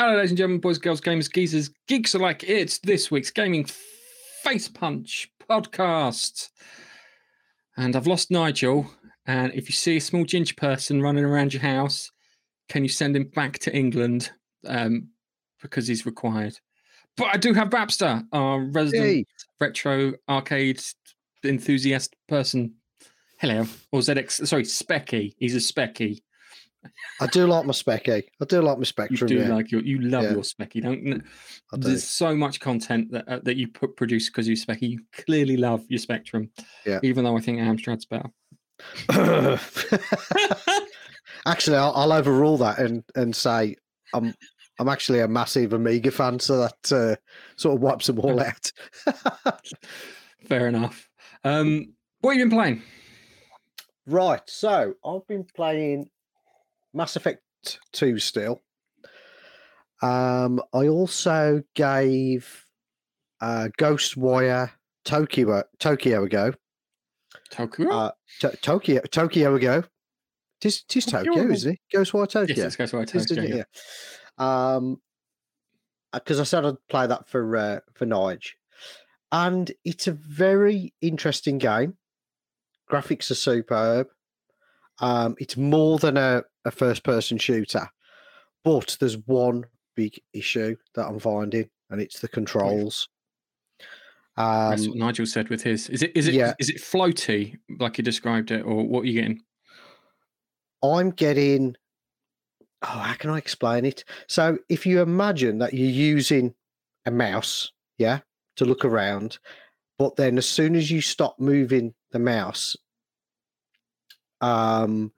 Hello, ladies and gentlemen, boys, girls, gamers, geezers, geeks alike. It's this week's Gaming Face Punch podcast. And I've lost Nigel. And if you see a small ginger person running around your house, can you send him back to England um, because he's required? But I do have Babster, our resident Hey. retro arcade enthusiast person. Hello. Or ZX, sorry, Specky. He's a Specky. I do like my Specky. I do like my spectrum. You Spectrum. do yeah. like your, you love Yeah. your Specky, don't you? I do. There's so much content that uh, that you put produce because you Specky. You clearly love your Spectrum. Yeah. Even though I think Amstrad's better. actually, I'll, I'll overrule that and and say I'm I'm actually a massive Amiga fan, so that uh, sort of wipes them all out. Fair enough. Um, what have you been playing? right. So I've been playing Mass Effect Two still. Um, I also gave uh, Ghostwire Tokyo Tokyo ago. Tokyo. Uh, To- Tokyo Tokyo ago. Tis, tis Tokyo Tokyo, isn't it? Ghostwire Tokyo. yes, go Tis, Tokyo. yeah. Yeah. Um, because I said I'd play that for uh, for Nige, and it's a very interesting game. Graphics are superb. Um, it's more than a, a first person shooter, but there's one big issue that I'm finding, and it's the controls. That's Um, what Nigel said with his. Is it is it yeah. is it floaty like he described it, or what are you getting? I'm getting. Oh, how can I explain it? So, if you imagine that you're using a mouse, yeah, to look around, but then as soon as you stop moving the mouse, um,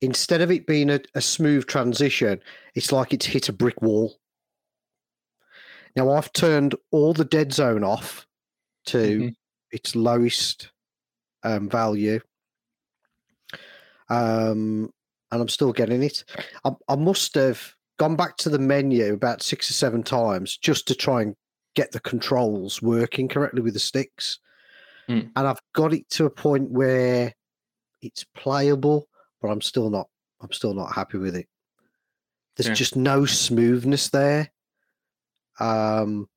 instead of it being a, a smooth transition, it's like it's hit a brick wall. Now, I've turned all the dead zone off to Mhm. its lowest um, value um, and I'm still getting it. I, I must have gone back to the menu about six or seven times just to try and get the controls working correctly with the sticks, Mm. and I've got it to a point where it's playable, but I'm still not. I'm still not happy with it. There's Yeah. just no smoothness there. Um,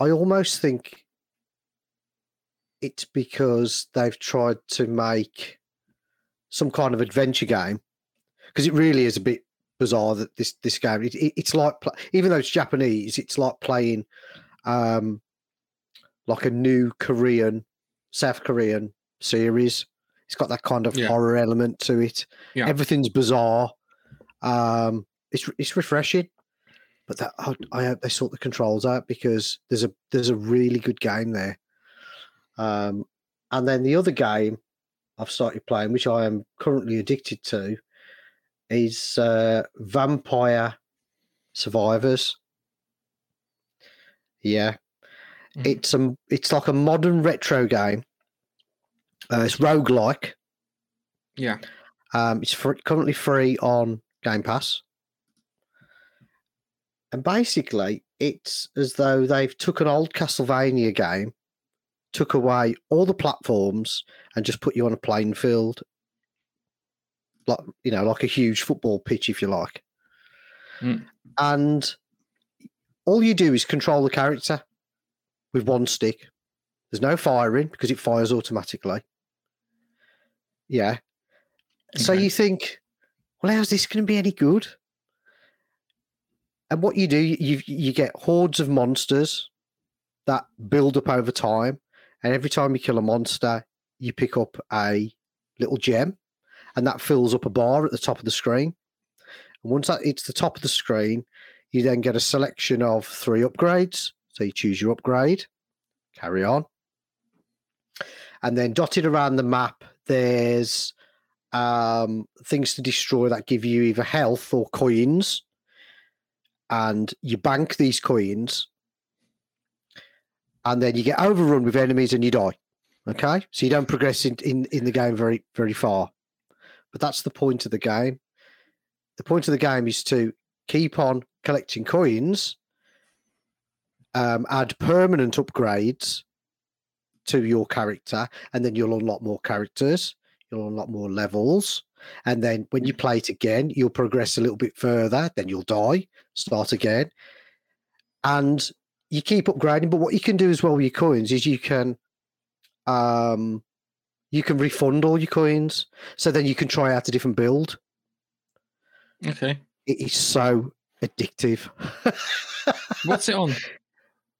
I almost think it's because they've tried to make some kind of adventure game because it really is a bit bizarre that this this game it, it- it's like even though it's Japanese it's like playing um like a new Korean South Korean series it's got that kind of Yeah. horror element to it Yeah. everything's bizarre um it's it's refreshing but that I, I hope they sort the controls out because there's a there's a really good game there um and then the other game I've started playing, which I am currently addicted to, is uh, Vampire Survivors. Yeah, Mhm. it's a it's like a modern retro game. Uh, it's roguelike. Yeah. Um, it's currently free on Game Pass, and basically, it's as though they've took an old Castlevania game, took away all the platforms, and just put you on a playing field, like you know, like a huge football pitch, if you like. Mm. And all you do is control the character with one stick. There's no firing because it fires automatically. Yeah. So you think, well, how's this going to be any good? And what you do, you you get hordes of monsters that build up over time, and every time you kill a monster, you pick up a little gem, and that fills up a bar at the top of the screen. And once that it's the top of the screen, you then get a selection of three upgrades. So you choose your upgrade, carry on, and then dotted around the map, there's um, things to destroy that give you either health or coins, and you bank these coins, and then you get overrun with enemies and you die. Okay, so you don't progress in, in, in the game very very far, but that's the point of the game. The point of the game is to keep on collecting coins, um, add permanent upgrades to your character, and then you'll unlock more characters. You'll unlock more levels, And then when you play it again, you'll progress a little bit further, then you'll die, start again. And you keep upgrading. But what you can do as well with your coins is you can um you can refund all your coins. So then you can try out a different build. Okay. It is so addictive. What's it on?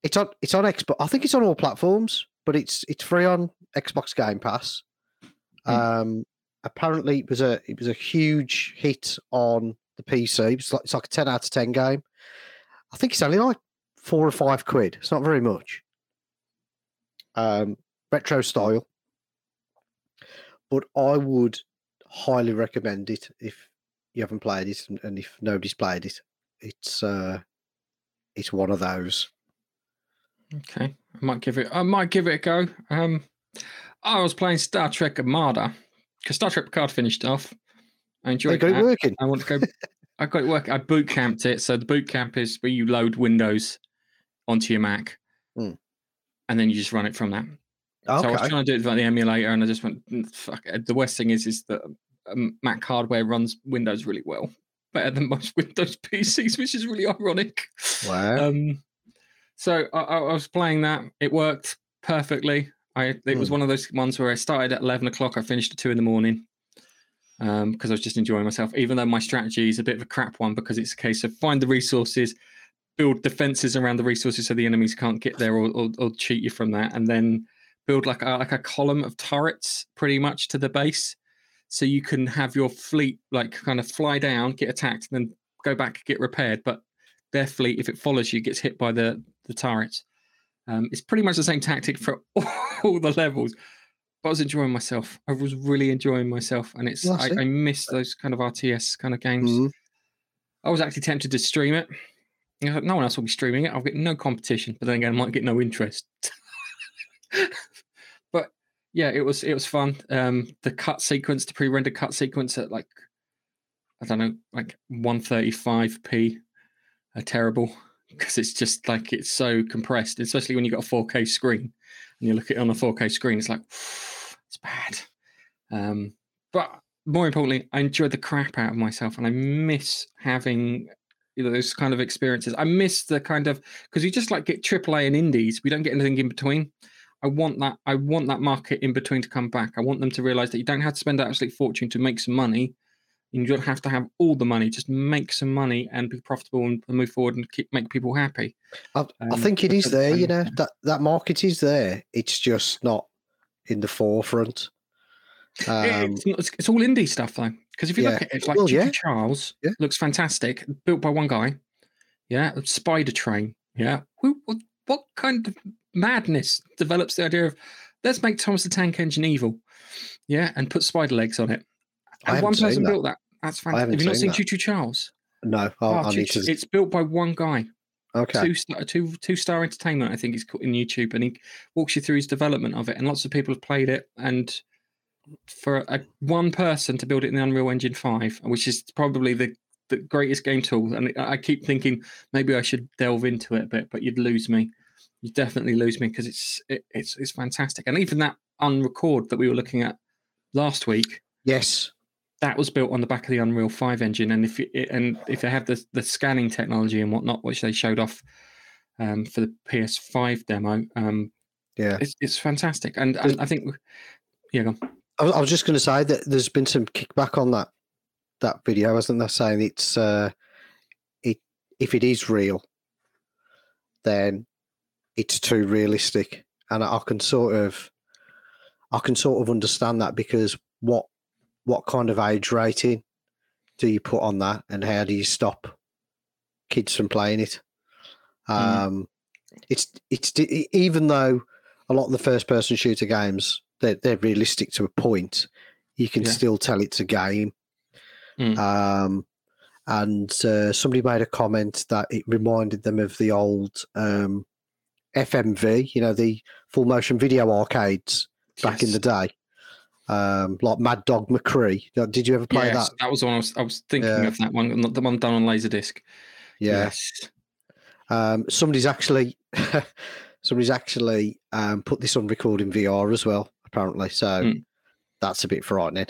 It's on it's on Xbox. I think it's on all platforms, but it's it's free on Xbox Game Pass. Hmm. Um, apparently it was a it was a huge hit on the PC. It's like it's like a ten out of ten game. I think it's only like four or five quid. It's not very much. Um, retro style, but I would highly recommend it if you haven't played it and, and if nobody's played it. It's uh, it's one of those. Okay, I might give it. I might give it a go. Um, I was playing Star Trek Armada because Star Trek Picard finished off. I enjoyed got it working. I want to go. I got it work. I boot camped it. So the boot camp is where you load Windows onto your Mac, Hmm. and then you just run it from that. Okay. So I was trying to do it with the emulator, and I just went, "Mm, "Fuck!" it." The worst thing is, is that um, Mac hardware runs Windows really well, better than most Windows PCs, which is really ironic. Wow. Um, so I, I was playing that. It worked perfectly. I it was Hmm. one of those ones where I started at eleven o'clock. I finished at two in the morning because I was just enjoying myself. Even though my strategy is a bit of a crap one because it's a case of find the resources, build defenses around the resources so the enemies can't get there or, or, or cheat you from that, and then build like a, like a column of turrets pretty much to the base, so you can have your fleet like kind of fly down, get attacked, and then go back get repaired. But their fleet, if it follows you, gets hit by the the turrets. Um, it's pretty much the same tactic for all the levels. But I was enjoying myself. I was really enjoying myself, and it's Yeah, I I, miss those kind of RTS kind of games. Mhm. I was actually tempted to stream it. Know, no one else will be streaming it. I'll get no competition, but then again, I might get no interest. but yeah, it was it was fun. Um, the cut sequence, the pre-rendered cut sequence at like I don't know, like 135p, are terrible because it's just like it's so compressed, especially when you've got a 4K screen and you look at it on a 4K screen, it's like it's bad. Um, but more importantly, I enjoyed the crap out of myself, and I miss having you know, those kind of experiences. I miss the kind of because you just like get AAA and indies. We don't get anything in between. I want that. I want that market in between to come back. I want them to realize that you don't have to spend an absolute fortune to make some money. You don't have to have all the money. Just make some money and be profitable and, move forward and keep make people happy. I, I Um, think it is there. You know that that market is there. It's just not in the forefront. Um, it's, not- it's, all indie stuff though, because if you look at it, it's like Well, yeah. Charles Yeah. looks fantastic, built by one guy. Yeah, Spider Train. Yeah, who? What, what kind of madness develops the idea of let's make Thomas the Tank Engine evil? Yeah, and put spider legs on it. And one person that. built that. That's fantastic. Have you not seen that. Choo Choo Charles? no, Oh, Choo to. It's built by one guy. Okay. Two star, two two star entertainment, I think called in YouTube, and he walks you through his development of it. And lots of people have played it. And for a, one person to build it in the Unreal Engine Five, which is probably the the greatest game tool, and I I keep thinking maybe I should delve into it a bit, but you'd lose me. You definitely lose me because it's it, it's it's fantastic. And even that unrecord that we were looking at last week, Yes. That was built on the back of the Unreal Five engine, and if you, and if they have the the scanning technology and whatnot, which they showed off um, for the PS5 demo, um, Yeah. it's, it's fantastic. And, and I think, yeah. I was, I was just going to say that there's been some kickback on that that video, hasn't there? Saying it's uh, it if it is real, then it's too realistic, and I, I can sort of I can sort of understand that because what what kind of age rating do you put on that, and how do you stop kids from playing it? Mm. Um, it's it's e- even though a lot of the first person shooter games they're, they're realistic to a point you can Yeah. still tell it's a game Mm. um and uh, somebody made a comment that it reminded them of the old um fmv you know the full motion video arcades back in the day um like mad dog mccree did you ever play Yes, that that was the one I was, I was thinking Yeah. of that one, not the one done on Laserdisc. yeah Yes. Um, somebody's actually somebody's actually um, put this on record in VR as well, apparently. So Hmm. that's a bit frightening.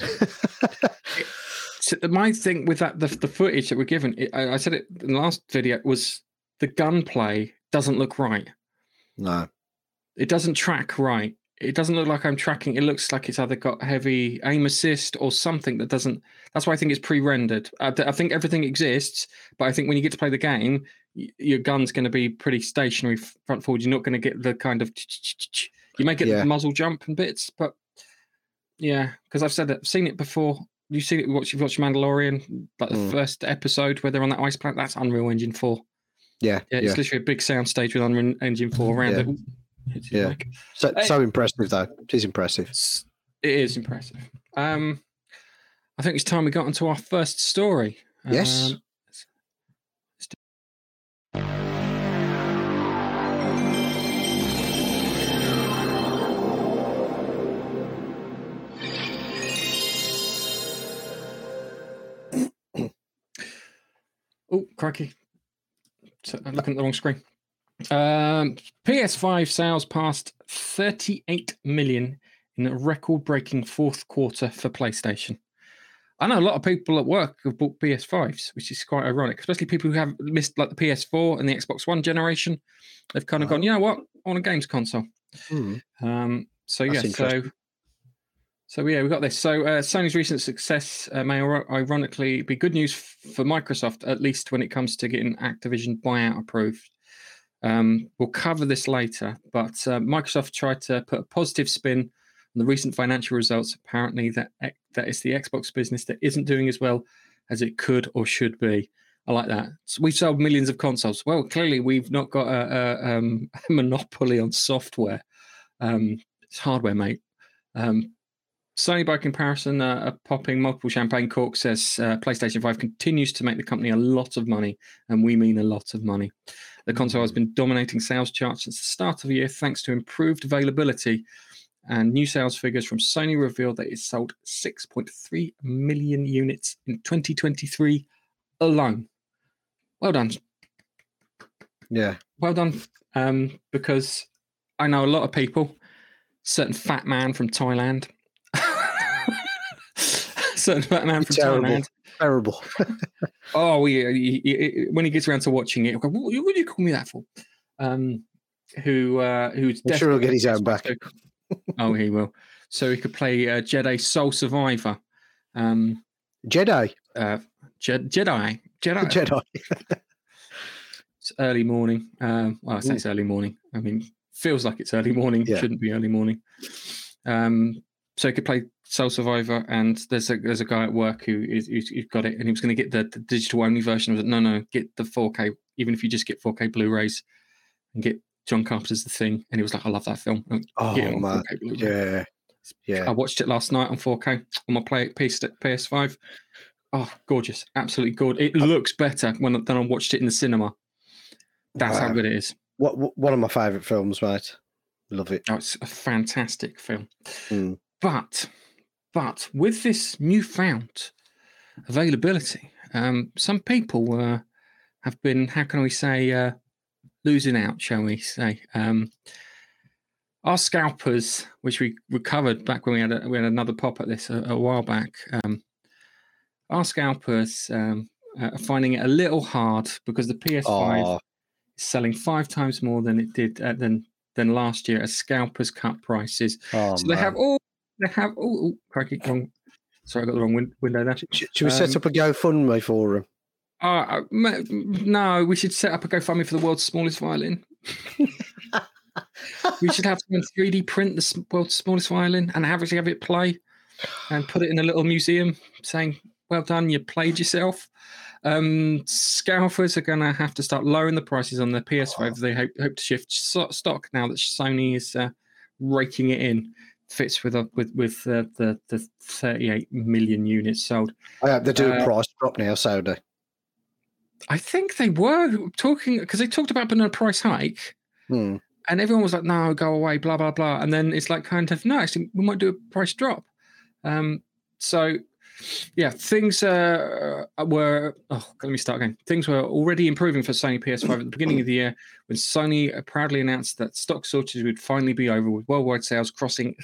So my thing with that, the, the footage that we're given, it, I, I said it in the last video, was the gunplay doesn't look right. No. It doesn't track right. It doesn't look like I'm tracking. It looks like it's either got heavy aim assist or something that doesn't. That's why I think it's pre-rendered. I, I think everything exists, but I think when you get to play the game, your gun's going to be pretty stationary front forward. You're not going to get the kind of. You may get Yeah. the muzzle jump and bits, but yeah, because I've said it, I've seen it before. You've seen it. Watch, you've watched Mandalorian, like the Mm. first episode where they're on that ice planet. That's Unreal Engine Four. Yeah. Yeah, Yeah. it's literally a big sound stage with Unreal Engine Four around Yeah. it. Yeah. mic. So, so impressive, though. It is impressive. It's- impressive. Um, I think it's time we got into our first story. Yes. Um, let's do- Oh, crikey. So, I'm looking at the wrong screen. Um, PS5 sales passed 38 million in a record breaking fourth quarter for PlayStation. I know a lot of people at work have bought PS5s, which is quite ironic, especially people who have missed like the PS4 and the Xbox One generation. They've kind of gone, you know what, on a games console. Hmm. Um, so yeah, so so yeah, we got this. So uh, Sony's recent success uh, may ironically be good news for Microsoft, at least when it comes to getting Activision buyout approved. Um, we'll cover this later, but uh, Microsoft tried to put a positive spin on the recent financial results. Apparently, that that it's the Xbox business that isn't doing as well as it could or should be. I like that. So we've sold millions of consoles. Well, clearly we've not got a, a, um, a monopoly on software. Um, it's hardware, mate. Um, Sony, by comparison, uh, are popping multiple champagne corks as uh, PlayStation 5 continues to make the company a lot of money, and we mean a lot of money. The console has been dominating sales charts since the start of the year thanks to improved availability. And new sales figures from Sony revealed that it sold 6.3 million units in 2023 alone. Well done, Yeah. well done. Um, because I know a lot of people, certain fat man from Thailand, certain man from Terrible. Thailand. Terrible. Oh, yeah. He, he- he- when he gets around to watching it, go, what, what do you call me that for? Um, who uh, who's I'm sure he'll get his own back. oh, he will. So he could play uh, Jedi Soul Survivor. Um, Jedi. uh, Je- Jedi. Jedi. Jedi. It's early morning. Um, well, I say it's early morning. I mean, feels like it's early morning. Yeah. Shouldn't be early morning. Um, so he could play Soul Survivor, and there's a there's a guy at work who is who's, who's got it, and he was going to get the, the digital only version. I was like, no, no, get the 4K. Even if you just get 4K Blu-rays, and get John Carpenter's The Thing, and he was like, I love that film. Oh, "Get it on man. Yeah. Yeah. I watched it last night on 4K on my play PS PS5. Oh, gorgeous! Absolutely gorgeous. It looks better when than I watched it in the cinema. That's how good it is. What, what one of my favourite films, right? Love it. Oh, it's a fantastic film. Mm. But, but with this newfound availability, um, some people uh, have been, how can we say, uh, losing out, shall we say? Um, our scalpers, which we recovered back when we had a, we had another pop at this a, a while back, um, our scalpers um, are finding it a little hard because the PS5 Oh, is selling five times more than it did uh, than than last year as scalpers cut prices. oh so they have all they have all. Oh, crikey, wrong. Sorry, I got the wrong win- window there. Sh- Should we set Um, up a GoFundMe for him? Uh, uh, no, we should set up a GoFundMe for the world's smallest violin. we should have someone 3D print the world's smallest violin and have actually have it play and put it in a little museum saying, well done, you played yourself. Um, scalpers are going to have to start lowering the prices on their PS5. They hope, hope to shift stock now that Sony is uh, raking it in. Fits with a, with with uh, the the 38 million units sold. I hope they do a uh, price drop now, Saudi. I think they were talking because they talked about putting a price hike, Hmm. and everyone was like, "No, go away," blah blah blah. And then it's like kind of no, actually, we might do a price drop. Um, so yeah, things uh, were. Oh, let me start again. Things were already improving for Sony PS5 at the beginning of the year when Sony uh, proudly announced that stock shortages would finally be over, with worldwide sales crossing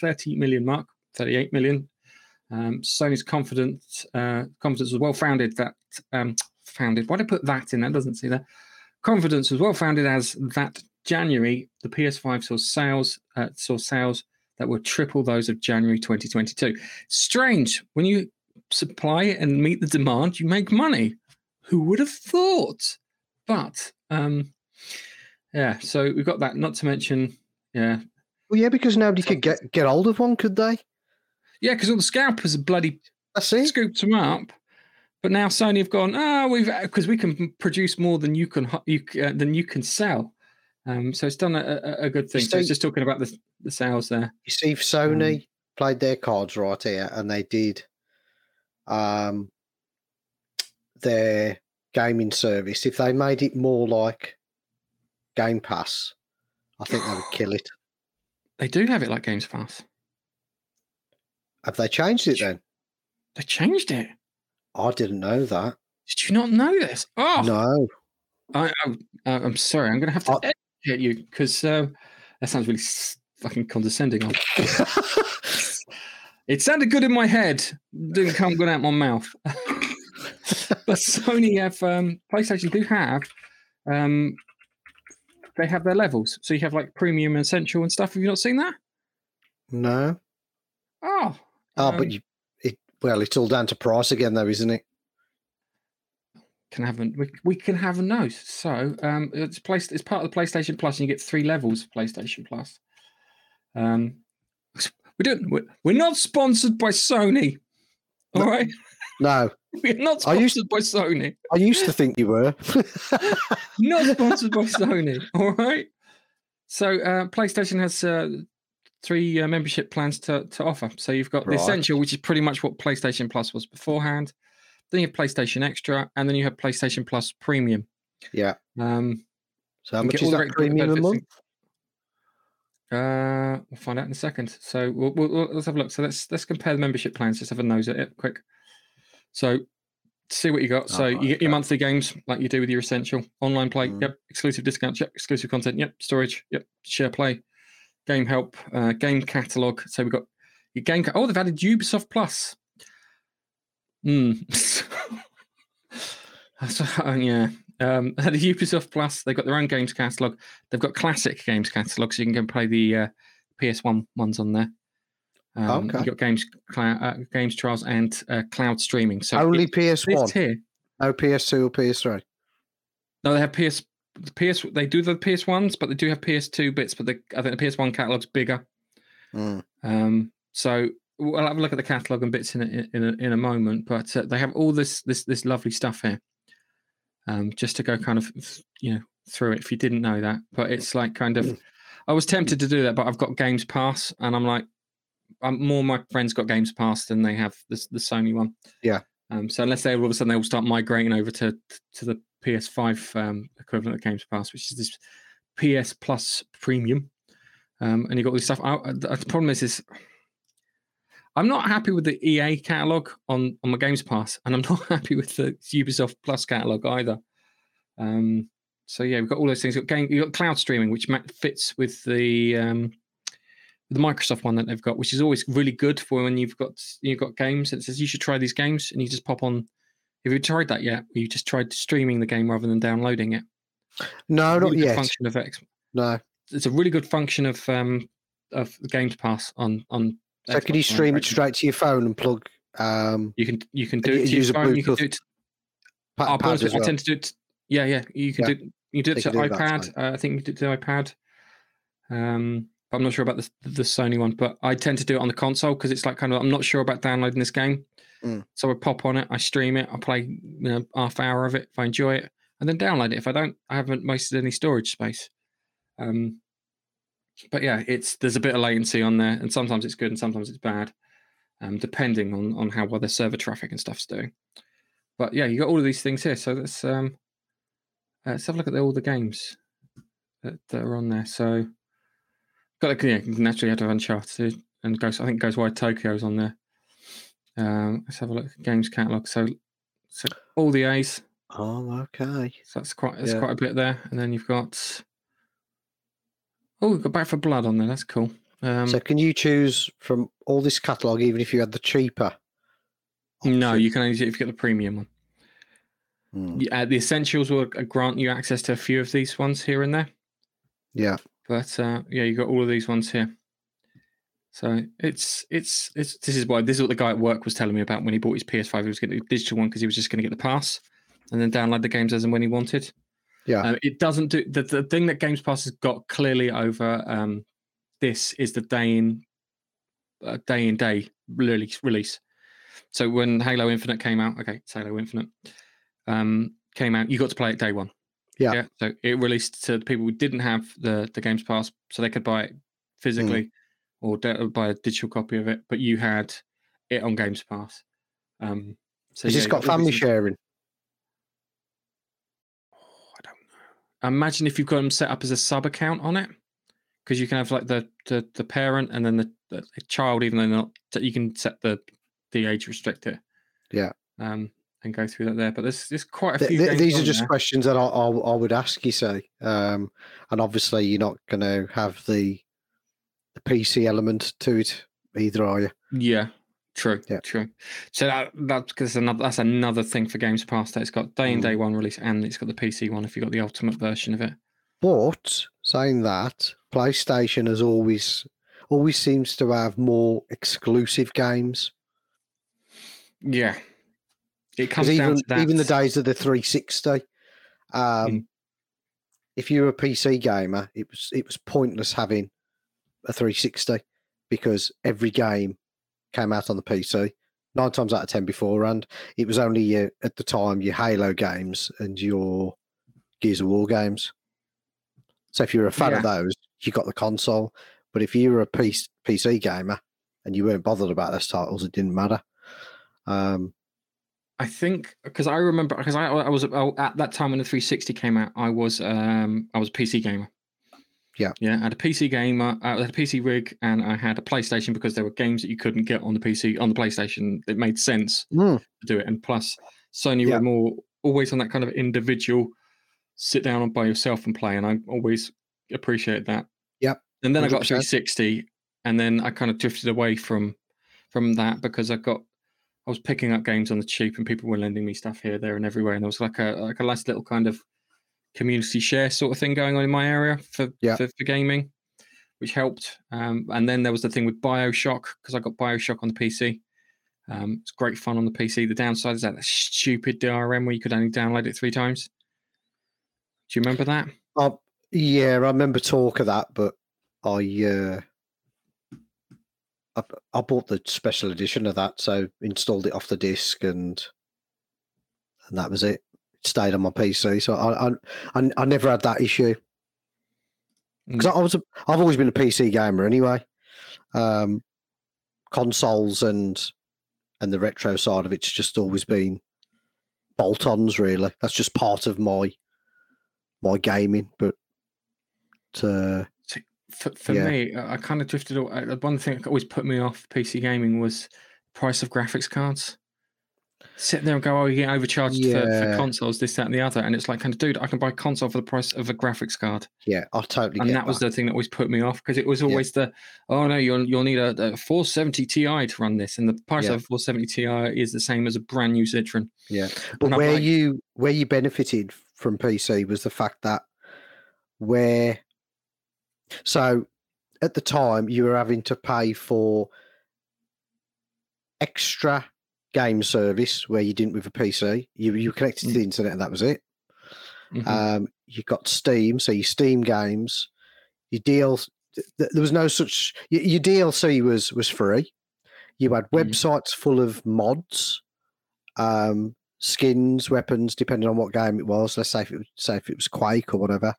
30 million mark, 38 million. Um, Sony's confidence uh, confidence was well founded that um, founded. Why did I put that in? That doesn't see that. Confidence was well founded as that January the PS5 saw sales uh, saw sales that were triple those of January 2022. Strange when you supply and meet the demand, you make money. Who would have thought? But um, yeah, so we've got that. Not to mention, yeah, Well, yeah, because nobody could get get hold of one, could they? yeah, because all the scalpers are bloody That's it. scooped them up. But now Sony have gone, ah, we've because we can produce more than you can hu- you c- uh, than you can sell. Um, so it's done a, a, good thing. So it's just talking about the the sales there. You see, if Sony played their cards right here, and they did um, their gaming service. If they made it more like Game Pass, I think they would kill it. They do have it like Games Pass. Have they changed it then? They changed it. I didn't know that. Did you not know this? Oh, No. I, I, I'm sorry. I'm going to have to I- educate you because uh, that sounds really fucking condescending. It sounded good in my head, didn't come good out my mouth. but Sony have um, PlayStation do have um, they have their levels. So you have like premium and essential and stuff. Have you not seen that? no. Oh, Oh, um, but you, it well, it's all down to price again, though, isn't it? Can have a, we, we can have a note. So um, it's placed. It's part of the PlayStation Plus, and you get three levels of PlayStation Plus. Um, we don't. We're, we're not sponsored by Sony. All No. right, No, we're not I used- sponsored by Sony. I used to think you were. Not sponsored by Sony. All right. So uh, PlayStation has uh, three uh, membership plans to, to offer. So you've got Right. the Essential, which is pretty much what PlayStation Plus was beforehand. Then you have PlayStation Extra, and then you have PlayStation Plus Premium. yeah. Um, So how much is that premium a month? Uh, we'll find out in a second. So we'll, we'll, let's have a look. So let's let's compare the membership plans. Just have a nose at it quick. So see what you got. So Oh, you get your monthly games like you do with your essential online play. Mm. Yep. Exclusive discounts. Yep. Exclusive content. Yep. Storage. Yep. Share play. Game help. Uh, game catalog. So we've got your game. Ca- oh, they've added Ubisoft Plus. Hmm. so, yeah. Um, the Ubisoft Plus, they've got their own games catalog. They've got classic games catalog, so you can go and play the uh, PS1 ones on there. Um, Okay. You've got games, clou- uh, games trials, and uh, cloud streaming. So Only it- PS1, here. no PS2 or PS3. No, they have PS. The PS. They do the PS ones, but they do have PS2 bits. But the, I think the PS1 catalog's bigger. Mm. Um, so we'll have a look at the catalog and bits in a, in a, in a moment. But uh, they have all this this this lovely stuff here. Um, just to go kind of you know through it if you didn't know that. But it's like kind of. Mm. I was tempted to do that, but I've got Games Pass, and I'm like, I'm, more my friends got Games Pass than they have the the Sony one. Yeah. Um, so unless they all of a sudden they all start migrating over to to the PS5 um, equivalent of Games Pass, which is this PS Plus Premium, um, and you got all this stuff. I, I- the problem is, is I'm not happy with the EA catalog on on my Games Pass, and I'm not happy with the Ubisoft Plus catalog either. Um, so yeah, we've got all those things. You've got game, you got cloud streaming, which fits with the um, the Microsoft one that they've got, which is always really good for when you've got you've got games. It says you should try these games, and you just pop on. Have you tried that yet? You just tried streaming the game rather than downloading it. No, not Really good yet. Function of X. No. It's a really good function of um of the Games Pass on on. So can you stream it straight to your phone and plug um, You can you can do it to your phone. You can do it. To, iPad as you, I tend to do it. Yeah, yeah. You can Yeah. do you do it to do iPad. Uh, I think you do it to iPad. Um, but I'm not sure about the the Sony one. But I tend to do it on the console because it's like kind of I'm not sure about downloading this game. Mm. So I pop on it, I stream it, I play you know half hour of it if I enjoy it, and then download it. If I don't, I haven't wasted any storage space. Um, but yeah, it's there's a bit of latency on there, and sometimes it's good and sometimes it's bad, um, depending on on how well the server traffic and stuff's doing. But yeah, you got all of these things here. So let's um, uh, let's have a look at the, all the games that, that are on there. So got to yeah, naturally have to Uncharted and Ghost. I think Ghostwire Tokyo's on there. Um, let's have a look at games catalog. So so all the A's. Oh, okay. So that's quite that's Yeah. quite a bit there. And then you've got oh, we've got Back 4 Blood on there. That's cool. Um, so can you choose from all this catalog, even if you had the cheaper No, you can only do it if you get the premium one. Hmm. Yeah, the essentials will uh, grant you access to a few of these ones here and there, Yeah. but uh, yeah, you got all of these ones here. So it's it's it's this is why this is what the guy at work was telling me about when he bought his PS5. He was getting a digital one because he was just going to get the pass and then download the games as and when he wanted. Yeah. Um, it doesn't do the, the thing that Games Pass has got clearly over um, this is the day in uh, day in day release release. So when Halo Infinite came out, okay, it's Halo Infinite um, came out, you got to play it day one. Yeah. So it released to people who didn't have the the Games Pass, so they could buy it physically or de- buy a digital copy of it, but you had it on Games Pass. Um, so yeah, this got family sharing? I don't know. Imagine if you've got them set up as a sub account on it, because you can have like the the, the parent and then the, the child, even though not. You can set the the age restrictor. Yeah. Um, and go through that there, but there's there's quite a few. th- games these are just there. questions that I, I, I would ask you, say. Um, and obviously, you're not going to have the the PC element to it either, are you? Yeah, true, Yeah. true. So that that's because another that's another thing for Games Pass that it's got day and Mm. day one release and it's got the PC one if you got the ultimate version of it. But saying that, PlayStation has always always seems to have more exclusive games. Yeah, It comes down even to that. even the days of the 360, um, Mm. if you were a PC gamer, it was it was pointless having a 360 because every game came out on the PC. Nine times out of ten beforehand, it was only your, at the time your Halo games and your Gears of War games. So if you were a fan of those, you got the console. But if you were a PC, PC gamer and you weren't bothered about those titles, it didn't matter. Um, I think because I remember because I, I was oh, at that time when the 360 came out, I was um I was a PC gamer. Yeah. yeah. I had a PC game, uh, I had a PC rig, and I had a PlayStation because there were games that you couldn't get on the PC on the PlayStation. It made sense mm, to do it, and plus Sony Yeah. were more always on that kind of individual sit down by yourself and play, and I always appreciate that. Yep, And then I got 100%. 360, and then I kind of drifted away from from that because I got I was picking up games on the cheap, and people were lending me stuff here, there, and everywhere, and there was like a like a last little kind of community share sort of thing going on in my area for Yeah. for, for gaming, which helped. Um, and then there was the thing with Bioshock because I got Bioshock on the PC. Um, it's great fun on the PC. The downside is that stupid DRM where you could only download it three times. Do you remember that? I, yeah, I remember talk of that, but I uh, I, I bought the special edition of that, so installed it off the disc, and and that was it. Stayed on my PC, so I I, I, never had that issue because I was a, I've always been a PC gamer anyway. Um, consoles and and the retro side of it's just always been bolt-ons. Really, that's just part of my my gaming. But uh, for, for Yeah. me, I I kind of drifted. Away. uh, One thing that always put me off PC gaming was price of graphics cards. Sit there and go, oh, you get overcharged for, for consoles, this, that, and the other, and it's like, kind of, dude, I can buy a console for the price of a graphics card, yeah, I totally and get that was the thing that always put me off because it was always the, oh no, you'll you'll need a, a 470 Ti to run this, and the price Yeah. of a 470 Ti is the same as a brand new Citroen. Yeah, but And where like- you where you benefited from PC was the fact that where so at the time you were having to pay for extra game service where you didn't with a PC. You you connected to Mm. the internet and that was it. Mhm. Um, you got Steam, so your Steam games, your DLC. th- There was no such. Your, your DLC was was free. You had Mhm. websites full of mods, um, skins, weapons, depending on what game it was. Let's say if it was, say if it was Quake or whatever.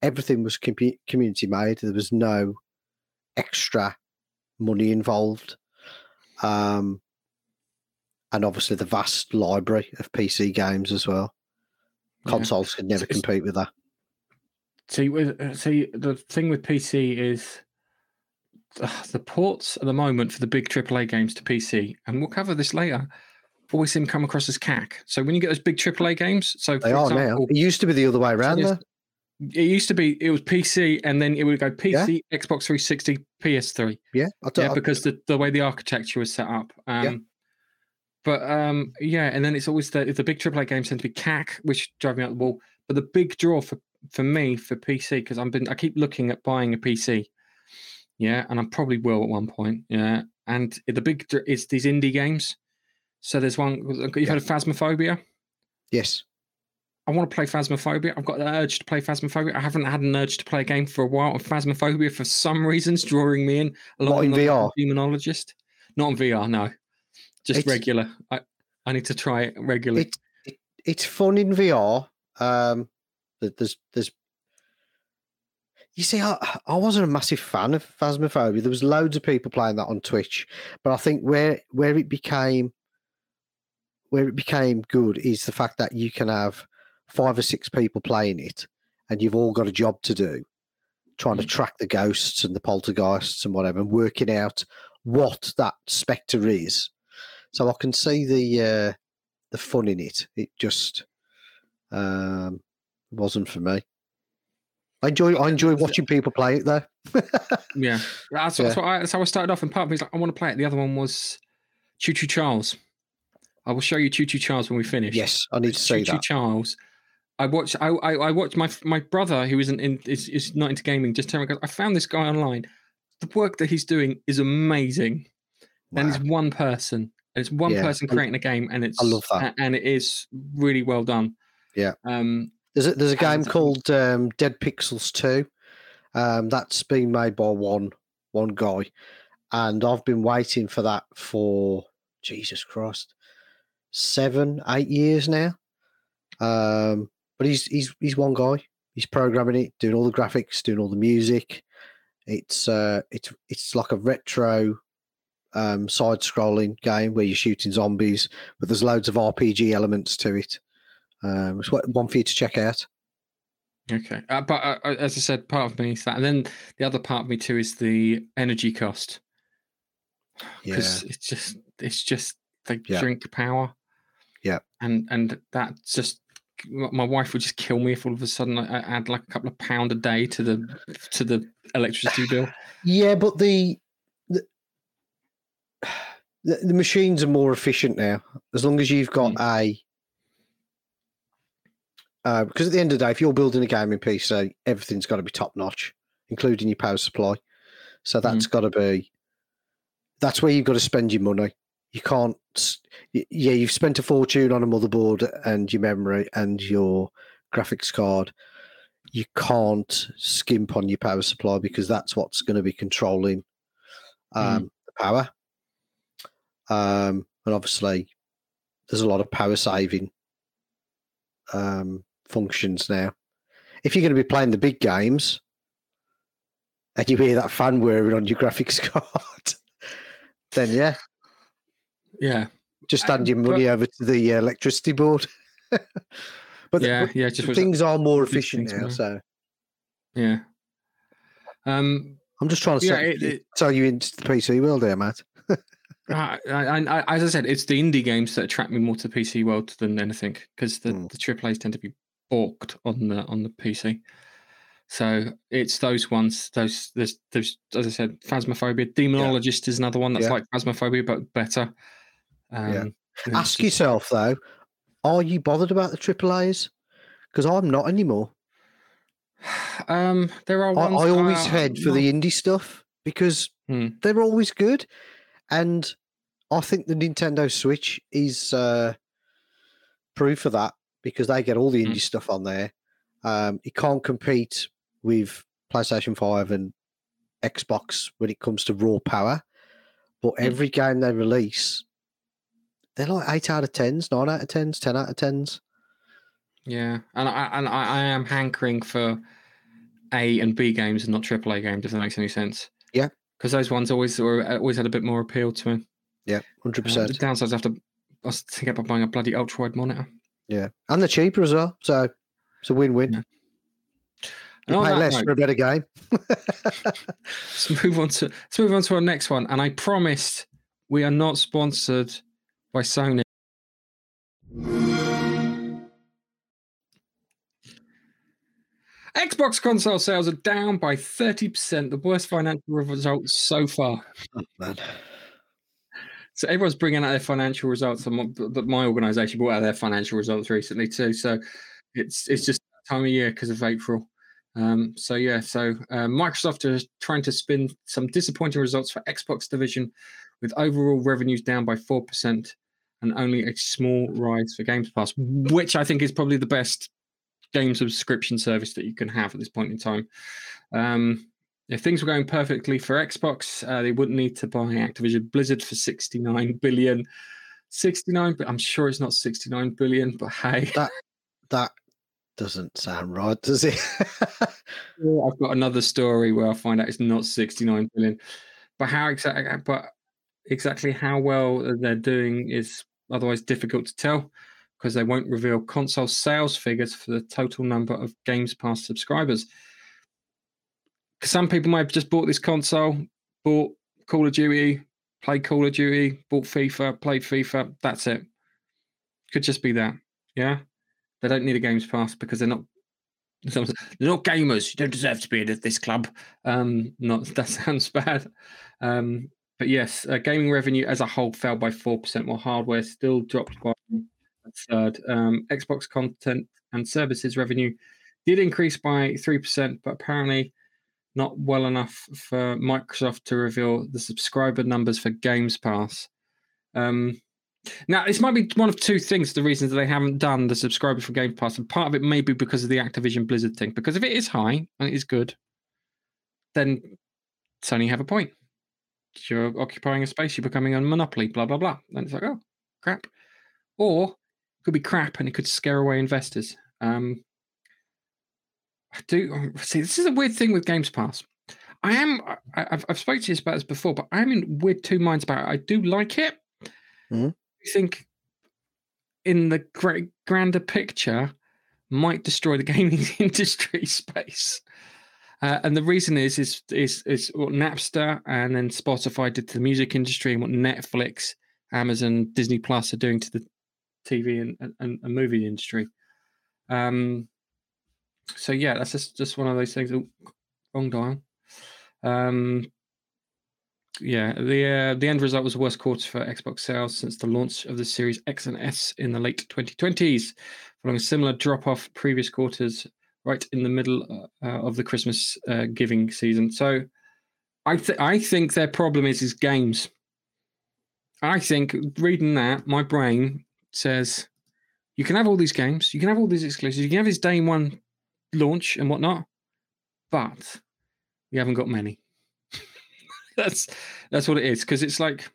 Everything was compu- community made. There was no extra money involved. Um, and obviously the vast library of PC games as well. Yeah. Consoles could never compete with that. See, uh, see, the thing with PC is the ports at the moment for the big AAA games to PC, and we'll cover this later. Always seem to come across as CAC. So when you get those big AAA games, so They for are example, now. It used to be the other way around. though. it used to be it was PC, and then it would go PC, Xbox 360, PS3. Yeah, I Yeah, because the, the way the architecture was set up. Um, but um, yeah, and then it's always the the big AAA games tend to be CAC, which drive me out the wall. But the big draw for for me for PC because I'm been I keep looking at buying a PC. Yeah, and I probably will at one point. Yeah, and the big dr- is these indie games. So there's one you've Yeah. heard of Phasmophobia. Yes. I want to play Phasmophobia. I've got the urge to play Phasmophobia. I haven't had an urge to play a game for a while. And Phasmophobia, for some reasons, drawing me in. along Not in VR? Demonologist. Not in VR, no. Just It's- regular. I, I need to try it regularly. It, it it's fun in VR. Um, there's there's. You see, I I wasn't a massive fan of Phasmophobia. There was loads of people playing that on Twitch, but I think where where it became where it became good is the fact that you can have five or six people playing it, and you've all got a job to do, trying to Mm. track the ghosts and the poltergeists and whatever, and working out what that spectre is. So I can see the uh, the fun in it. It just um, wasn't for me. I enjoy I enjoy watching people play it though. yeah. That's, Yeah. that's, I, that's how I started off. And part of me like, I want to play it. The other one was Choo Choo Charles. I will show you Choo Choo Charles when we finish. yes, I need to Choo see Choo that. Charles. I watched. I, I I watched my my brother who isn't in is, is not into gaming. Just tell me, I found this guy online. The work that he's doing is amazing, and Wow. it's one person. It's one Yeah, person creating a game, and it's I love that. and it is really well done. Yeah. Um. There's a, there's a game called um, Dead Pixels Two. Um, that's been made by one one guy, and I've been waiting for that for Jesus Christ, seven eight years now. Um, but he's he's he's one guy. He's programming it, doing all the graphics, doing all the music. It's uh, it's it's like a retro um, side-scrolling game where you're shooting zombies, but there's loads of RPG elements to it. Um, it's one for you to check out. Okay. Uh, but uh, uh, as I said, part of me is that, and then the other part of me too is the energy cost Yeah, because it's just it's just they Yeah. drink power. Yeah. And and that just my wife would just kill me if all of a sudden I, add like a couple of pound a day to the to the electricity bill. yeah, but the, the the machines are more efficient now. As long as you've got a uh, because at the end of the day, if you're building a gaming PC, everything's got to be top notch, including your power supply. So that's got to be that's where you've got to spend your money. You can't, yeah, you've spent a fortune on a motherboard and your memory and your graphics card. You can't skimp on your power supply because that's what's going to be controlling um, the power. Um, and obviously, there's a lot of power saving um, functions now. If you're going to be playing the big games and you hear that fan whirring on your graphics card, then yeah, Yeah. just hand your money over to the electricity board. but, Yeah. but Yeah. Just things are more efficient now. now. So yeah. Um. I'm just trying to Yeah, sell, it- it- sell you into the PC world there, Matt. I, I, I, as I said, it's the indie games that attract me more to the PC world than anything because the, Hmm. the AAA's tend to be balked on the on the PC. So it's those ones. Those there's there's as I said, Phasmophobia. Demonologist is another one that's Yeah. like Phasmophobia but better. Um, it's Ask just- yourself though, are you bothered about the AAA's? Because I'm not anymore. Um, there are I, ones I always head for not- the indie stuff because Hmm. they're always good, and I think the Nintendo Switch is uh, proof of that because they get all the Hmm. indie stuff on there. Um, it can't compete with PlayStation Five and Xbox when it comes to raw power, but Hmm. every game they release, they're like eight out of tens, nine out of tens, ten out of tens. Yeah, and I and I, I am hankering for A and B games and not AAA games. If that makes any sense. Yeah. Because those ones always were always had a bit more appeal to me. Yeah, hundred Uh, the percent. downside is I have to. I was thinking about buying a bloody ultra wide monitor. Yeah, and they're cheaper as well, so it's a win-win. Yeah. You pay less note, for a better game. let's move on to let's move on to our next one. And I promised we are not sponsored by Sony. Xbox console sales are down by 30%, the worst financial results so far. man. so everyone's bringing out their financial results, and my, my organisation brought out their financial results recently too. So it's it's just time of year because of April. Um, so yeah, so uh, Microsoft are trying to spin some disappointing results for Xbox division, with overall revenues down by four percent and only a small rise for Games Pass, which I think is probably the best game subscription service that you can have at this point in time. Um, if things were going perfectly for Xbox, uh, they wouldn't need to buy Activision Blizzard for 69 billion. 69, but I'm sure it's not 69 billion, but hey. That that doesn't sound right, does it? I've got another story where I find out it's not 69 billion. But how exactly but exactly how well they're doing is otherwise difficult to tell because they won't reveal console sales figures for the total number of Games Pass subscribers some people might have just bought this console, bought Call of Duty, played Call of Duty, bought FIFA, played FIFA. That's it. Could just be that. Yeah. They don't need a games pass because they're not they're not gamers. You don't deserve to be in this club. Um, not that sounds bad. Um, but yes, uh, gaming revenue as a whole fell by four percent, while hardware still dropped by third. Um, Xbox content and services revenue did increase by three percent, but apparently not well enough for Microsoft to reveal the subscriber numbers for Games Pass. Um, now, this might be one of two things, the reasons that they haven't done the subscriber for Game Pass. And part of it may be because of the Activision Blizzard thing. Because if it is high and it is good, then Sony have a point. You're occupying a space, you're becoming a monopoly, blah, blah, blah. And it's like, oh, crap. Or could be crap and it could scare away investors. Um, I do see. This is a weird thing with Games Pass. I am. I, have I've spoken to you about this before, but I'm in weird two minds about it. I do like it. Mm-hmm. I think in the great grander picture might destroy the gaming industry space. Uh, and the reason is is is is what Napster and then Spotify did to the music industry, and what Netflix, Amazon, Disney Plus are doing to the TV and, and, and movie industry. Um, so yeah, that's just just one of those things. Oh, wrong dial. Um, yeah, the uh, the end result was the worst quarter for Xbox sales since the launch of the Series X and S in the late 2020s, following a similar drop off previous quarters, right in the middle uh, uh, of the Christmas uh, giving season. So, I th- I think their problem is is games. I think reading that, my brain says you can have all these games, you can have all these exclusives, you can have this day one launch and whatnot, but we haven't got many. that's that's what it is because it's like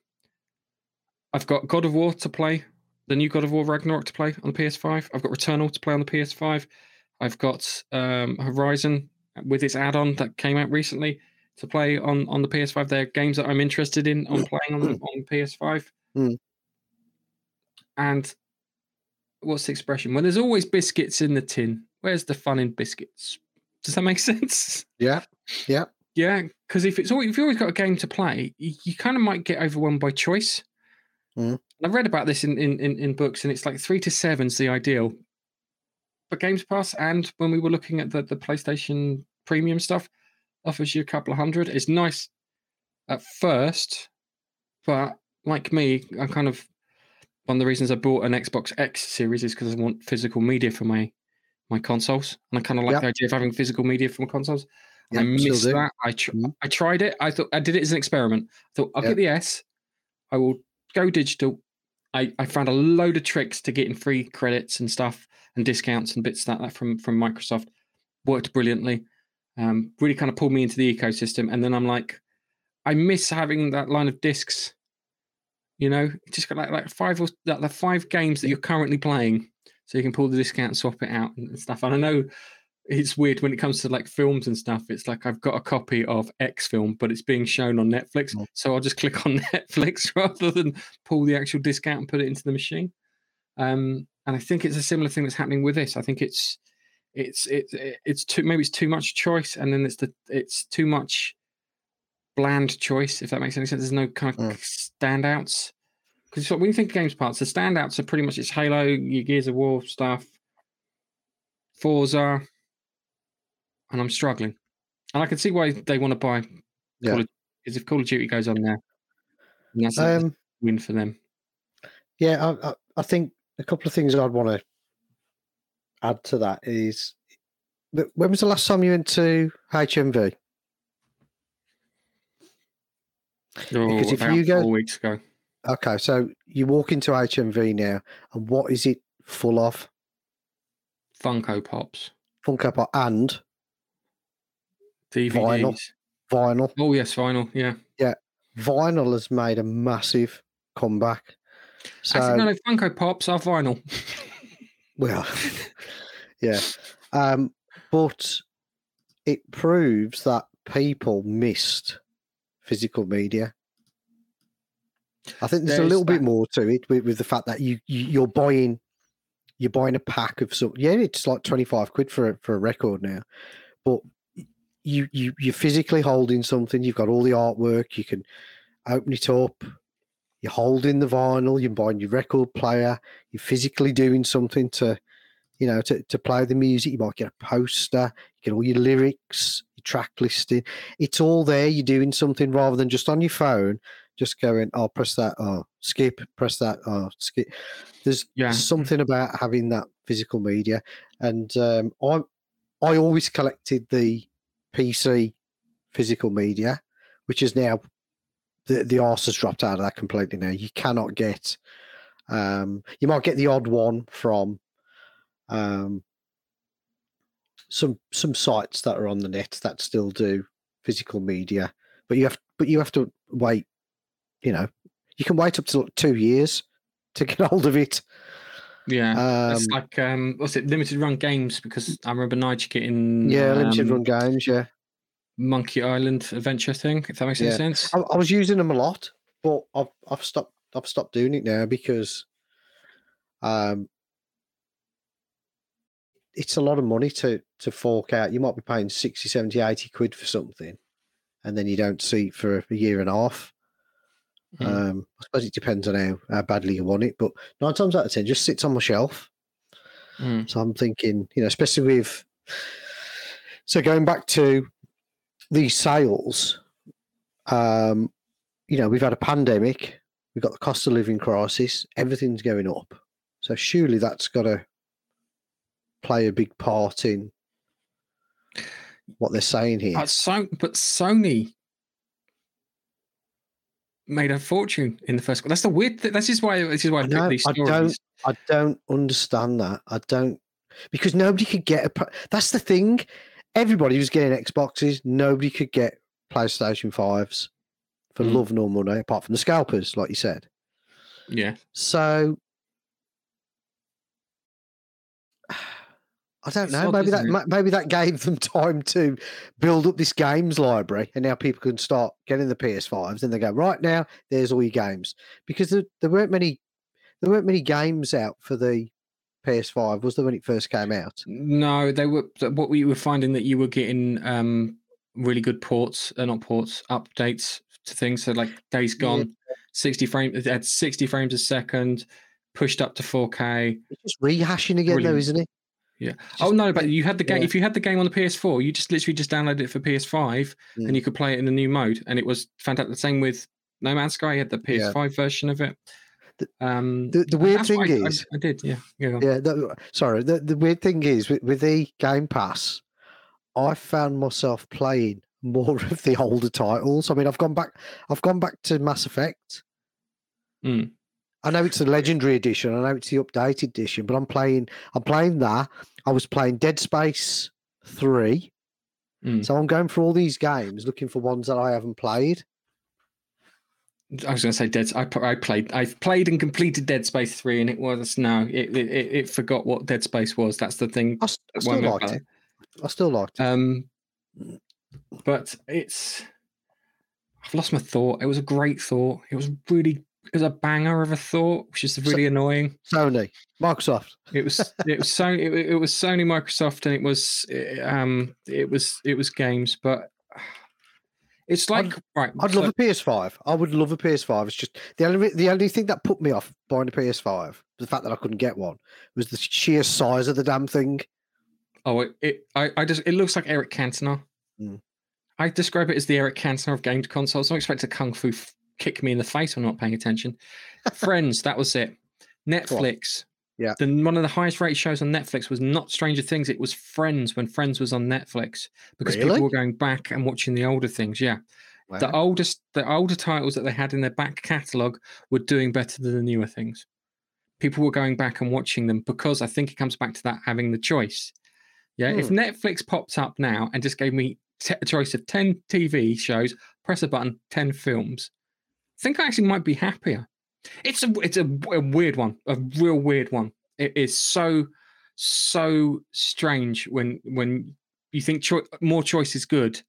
I've got God of War to play, the new God of War Ragnarok to play on the PS5. I've got Returnal to play on the PS5. I've got um, Horizon with its add-on that came out recently to play on on the PS5. They're games that I'm interested in on playing on on PS5. Mm. And what's the expression? When there's always biscuits in the tin, where's the fun in biscuits? Does that make sense? Yeah, yeah, yeah. Because if it's always, if you always got a game to play, you, you kind of might get overwhelmed by choice. Mm. I've read about this in, in, in in books, and it's like three to seven's the ideal. But Games Pass, and when we were looking at the the PlayStation Premium stuff, offers you a couple of hundred. It's nice at first, but like me, I'm kind of one of the reasons I bought an Xbox X series is because I want physical media for my my consoles, and I kind of like yep. the idea of having physical media for my consoles. Yep, I missed that. I tr- mm-hmm. I tried it. I thought I did it as an experiment. I thought I'll yep. get the S. I will go digital. I, I found a load of tricks to getting free credits and stuff and discounts and bits like that from from Microsoft. Worked brilliantly. Um, really kind of pulled me into the ecosystem, and then I'm like, I miss having that line of discs. You know, just got like like five or like the five games that you're currently playing so you can pull the discount, swap it out, and stuff. And I know it's weird when it comes to like films and stuff. It's like I've got a copy of X film, but it's being shown on Netflix, oh. so I'll just click on Netflix rather than pull the actual discount and put it into the machine. Um, and I think it's a similar thing that's happening with this. I think it's it's it's it's too maybe it's too much choice, and then it's the it's too much bland choice. If that makes any sense, there's no kind of mm. standouts. Because when you think of Games Pass, the standouts are pretty much it's Halo, your Gears of War stuff, Forza, and I'm struggling. And I can see why they want to buy. Yeah. Because if Call of Duty goes on there, um, win for them. Yeah, I, I, I think a couple of things I'd want to add to that is when was the last time you went to HMV? Because if you go- four weeks ago, Okay, so you walk into HMV now, and what is it full of? Funko Pops, Funko Pop and DVDs. Vinyl. vinyl. Oh yes, vinyl. Yeah. Vinyl has made a massive comeback. So, Actually, no, no, Funko Pops are vinyl. well, yeah, um, but it proves that people missed physical media. I think there's a There's little bit more to it with, with the fact that you, you you're buying you're buying a pack of some yeah it's like 25 quid for a, for a record now but you you you're physically holding something you've got all the artwork you can open it up you're holding the vinyl you're buying your record player you're physically doing something to you know to, to play the music you might get a poster you get all your lyrics track listing. It's all there you're doing something rather than just on your phone just going oh press that oh skip press that oh skip. There's Yeah. something about having that physical media and um i i always collected the pc physical media which is now the the arse has dropped out of that completely now. You cannot get um you might get the odd one from um some some sites that are on the net that still do physical media but you have but you have to wait you know you can wait up to two years to get hold of it Yeah. um it's like um, what's it? Limited run games because I remember Nigel getting yeah limited um, run games yeah Monkey Island adventure thing. If that makes any sense. I, I was using them a lot but i've i've stopped i've stopped doing it now because um it's a lot of money to to fork out you might be paying 60 70 80 quid for something and then you don't see it for a year and a half Mm. Um, I suppose it depends on how, how badly you want it, but nine times out of ten, just sits on my shelf. Mm. So I'm thinking, you know, especially with so going back to these sales, um, you know, we've had a pandemic, we've got the cost of living crisis, everything's going up. So surely that's got to play a big part in what they're saying here. But so, but Sony made a fortune in the first. That's the weird. Th- this is why. This is why I, I know, these I don't- I don't understand that. I don't because nobody could get a. That's the thing. Everybody was getting Xboxes. Nobody could get PlayStation fives for Mm. love nor money, apart from the scalpers, like you said. Yeah, So I don't It's know. odd, Maybe that it? maybe that gave them time to build up this games library, and now people can start getting the PS5s. And they go right now. There's all your games because there, there weren't many there weren't many games out for the PS5, was there when it first came out? no, they were. What we were finding that you were getting um really good ports, uh, not ports, updates to things. So like Days Yeah. Gone, sixty frames. at sixty frames a second, pushed up to four K. It's just rehashing again, though, isn't it? Yeah. It's Oh no, but you had the game. yeah. If you had the game on the PS4, you just literally just downloaded it for PS5, Mm. and you could play it in the new mode, and it was fantastic. The same with No Man's Sky. You had the PS5 version of it. The- Um, the, the weird thing I, I- is, I, did. Yeah. Yeah. yeah. Sorry, the, the weird thing is with, with the Game Pass, I found myself playing more of the older titles. I mean, I've gone back. I've gone back to Mass Effect. Mm. I know it's the Legendary Edition. I know it's the updated edition, but I'm playing. I'm playing that. I was playing Dead Space Three. Mm. So I'm going through all these games looking for ones that I haven't played. I was going to say Dead. I played. I've played and completed Dead Space three, and it was no. It it, it forgot what Dead Space was. That's the thing. I, that still wound me up liked it. I still liked it. Um, but it's. I've lost my thought. It was a great thought. It was really. It was a banger of a thought, which is really annoying. Sony, Microsoft. It was. It was Sony. It, it was Sony, Microsoft, and it was. eh, Um. It was. It was games, but. It's like right. I'd so- love a PS5. I would love a PS5. It's just the only the only thing that put me off buying a PS5, the fact that I couldn't get one, was the sheer size of the damn thing. Oh, it, it I, I just it looks like Eric Cantona. Mm. I describe it as the Eric Cantona of gamed consoles. I expect a kung fu f- kick me in the face. I'm not paying attention. Friends, that was it. Netflix. Yeah. The, one of the highest rated shows on Netflix was not Stranger Things. It was Friends when Friends was on Netflix because Really? people were going back and watching the older things. Yeah. The Wow. oldest, the older titles that they had in their back catalogue were doing better than the newer things. People were going back and watching them because I think it comes back to that having the choice. Yeah, if Hmm. Netflix popped up now and just gave me t- a choice of ten TV shows, press a button, ten films, I think I actually might be happier. It's a it's a, a weird one, a real weird one. It is so so strange when when you think cho- more choice is good,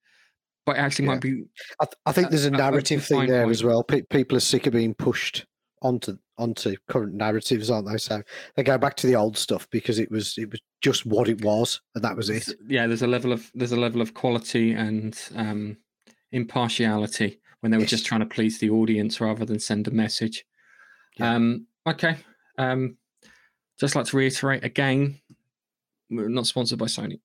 but it actually Yeah. might be I, th- I think a- there's a a- a narrative thing there point. as well. Pe- people are sick of being pushed onto onto current narratives, aren't they? So they go back to the old stuff because it was it was just what it was, and that was it. yeah there's a level of there's a level of quality and um impartiality when they were just trying to please the audience rather than send a message Yeah. um okay um just like to reiterate again we're not sponsored by sony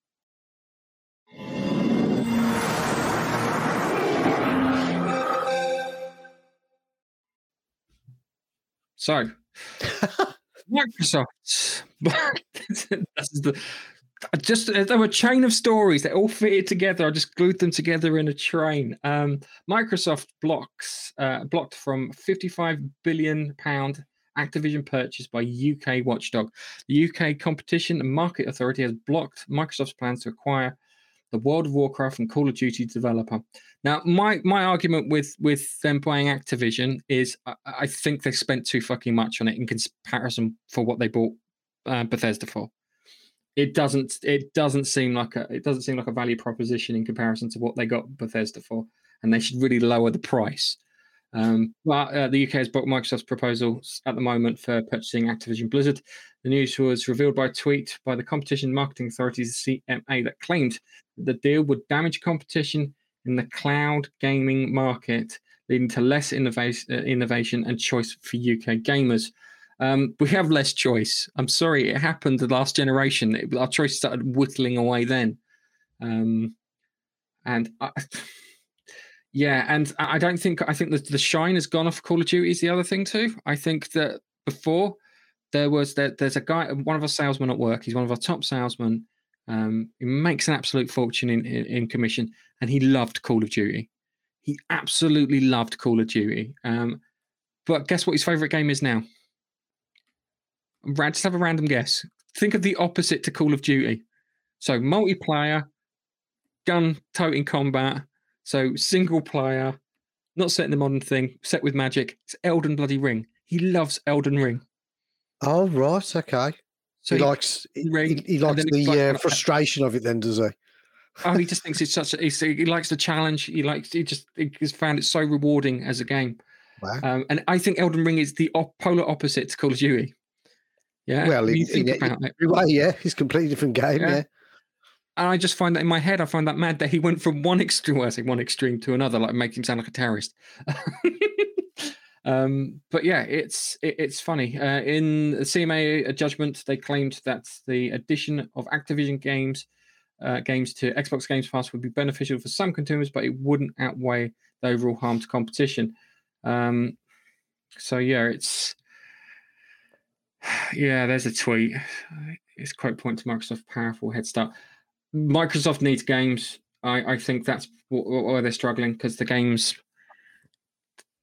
so Microsoft. this is the just uh, there were a chain of stories that all fitted together. I just glued them together in a train. Um, Microsoft blocks uh, blocked from 55 billion pound Activision purchase by UK watchdog. The UK Competition and Market Authority has blocked Microsoft's plans to acquire the World of Warcraft and Call of Duty developer. Now, my my argument with with them buying Activision is I, I think they spent too fucking much on it in comparison for what they bought uh, Bethesda for. It doesn't it doesn't seem like a it doesn't seem like a value proposition in comparison to what they got Bethesda for, and they should really lower the price. Um, but uh, the UK has blocked Microsoft's proposals at the moment for purchasing Activision Blizzard. The news was revealed by a tweet by the Competition Marketing Authority's CMA that claimed that the deal would damage competition in the cloud gaming market, leading to less uh, innovation and choice for UK gamers. Um, we have less choice. I'm sorry, it happened the last generation. It- our choice started whittling away then. Um, and I, yeah, and I don't think I think that the shine has gone off Call of Duty is the other thing too. I think that before there was that there's a guy, one of our salesmen at work. He's one of our top salesmen. Um, he makes an absolute fortune in, in in commission, and he loved Call of Duty. He absolutely loved Call of Duty. Um, but guess what his favorite game is now? Just have a random guess. Think of the opposite to Call of Duty. So multiplayer, gun toting combat. So single player, not set in the modern thing, set with magic. It's Elden Bloody Ring. He loves Elden Ring. oh right, okay. So he he- likes he, Ring, he- he likes the like- uh, frustration of it. Then does he? oh, he just thinks it's such. A, he's, he likes the challenge. He likes. He just he's found it so rewarding as a game. Wow. Um, and I think Elden Ring is the op- polar opposite to Call of Duty. Yeah. Well, in- in- it. Every way, yeah, it's a completely different game. Yeah. Yeah, And I just find that in my head, I find that mad that he went from one extreme, well, I say one extreme to another, like make him sound like a terrorist. um, but yeah, it's it, it's funny. Uh, in the CMA judgment, they claimed that the addition of Activision games uh, games to Xbox Games Pass would be beneficial for some consumers, but it wouldn't outweigh the overall harm to competition. Um, so yeah, it's yeah. There's a tweet. It's quote point to Microsoft powerful head start. Microsoft needs games. I, I think that's wh- wh- why they're struggling because the games,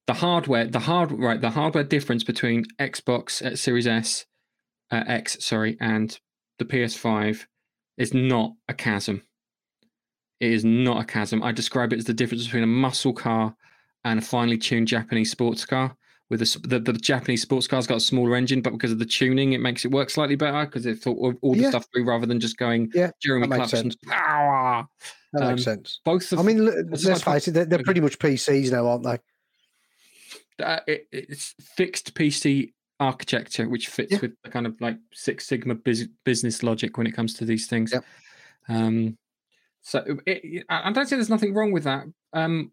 the hardware, the hard right, the hardware difference between Xbox uh, Series S, uh, X, sorry, and the PS5 is not a chasm. It is not a chasm. I describe it as the difference between a muscle car and a finely tuned Japanese sports car. With a the, the Japanese sports car's got a smaller engine, but because of the tuning, it makes it work slightly better because it thought all, all the Yeah. stuff through rather than just going Yeah, Jeremy makes Clarkson's power. that makes Um, sense. Both of I mean, let's like- face it, they're, they're pretty much PCs now, aren't they? uh, it, it's fixed PC architecture, which fits Yeah. with the kind of like Six Sigma bus- business logic when it comes to these things. Yep. Um, so it, I don't say there's nothing wrong with that, um,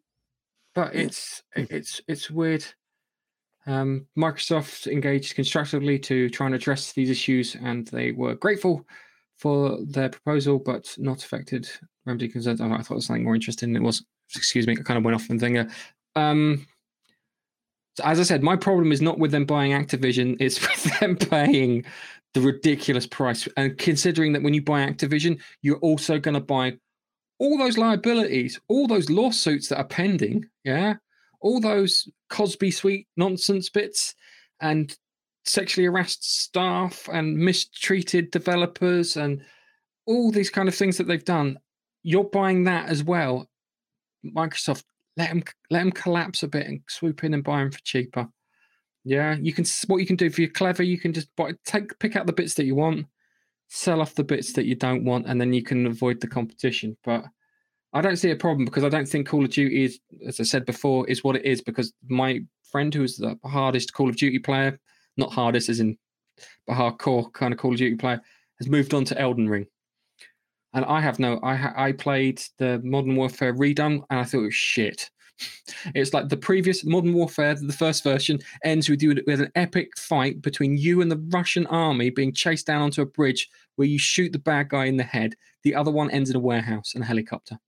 but it's it- it's it's weird. Um, Microsoft engaged constructively to try and address these issues, and they were grateful for their proposal, but not affected remedy concerns. I thought it was something more interesting. It was, excuse me, I kind of went off on thinker. Um, as I said, my problem is not with them buying Activision; it's with them paying the ridiculous price. And considering that when you buy Activision, you're also going to buy all those liabilities, all those lawsuits that are pending, yeah, all those Cosby Suite nonsense bits, and sexually harassed staff and mistreated developers and all these kind of things that they've done. You're buying that as well. Microsoft let them let them collapse a bit and swoop in and buy them for cheaper. Yeah, you can. What you can do if you're clever, you can just buy, take pick out the bits that you want, sell off the bits that you don't want, and then you can avoid the competition. But I don't see a problem because I don't think Call of Duty is, as I said before, is what it is. Because my friend, who is the hardest Call of Duty player, not hardest as in, but hardcore kind of Call of Duty player, has moved on to Elden Ring. And I have no, I I played the Modern Warfare redone, and I thought it was shit. It's like the previous Modern Warfare, the first version, ends with you with an epic fight between you and the Russian army being chased down onto a bridge where you shoot the bad guy in the head. The other one ends in a warehouse and a helicopter.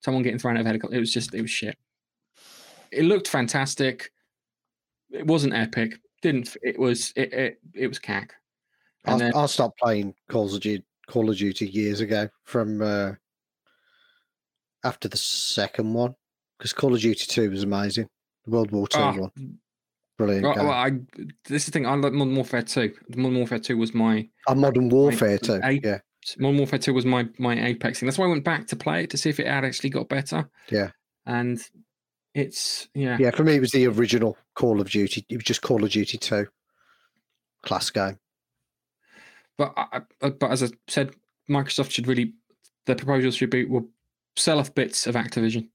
Someone getting thrown out of a helicopter. It was just, it was shit. It looked fantastic. It wasn't epic. Didn't it was it it, it was cack. I, then, I stopped playing Call of Duty Call of Duty years ago from uh, after the second one because Call of Duty Two was amazing. The World War Two oh, one, brilliant. Well, well, I this is the thing. I like Modern Warfare Two. Modern Warfare Two was my. A Modern Warfare Two. yeah. Modern Warfare Two was my my apex thing. That's why I went back to play it to see if it had actually got better. Yeah. And it's yeah. Yeah, for me it was the original Call of Duty. It was just Call of Duty Two. Class game. But I, uh, but as I said, Microsoft should really the proposals should be will sell off bits of Activision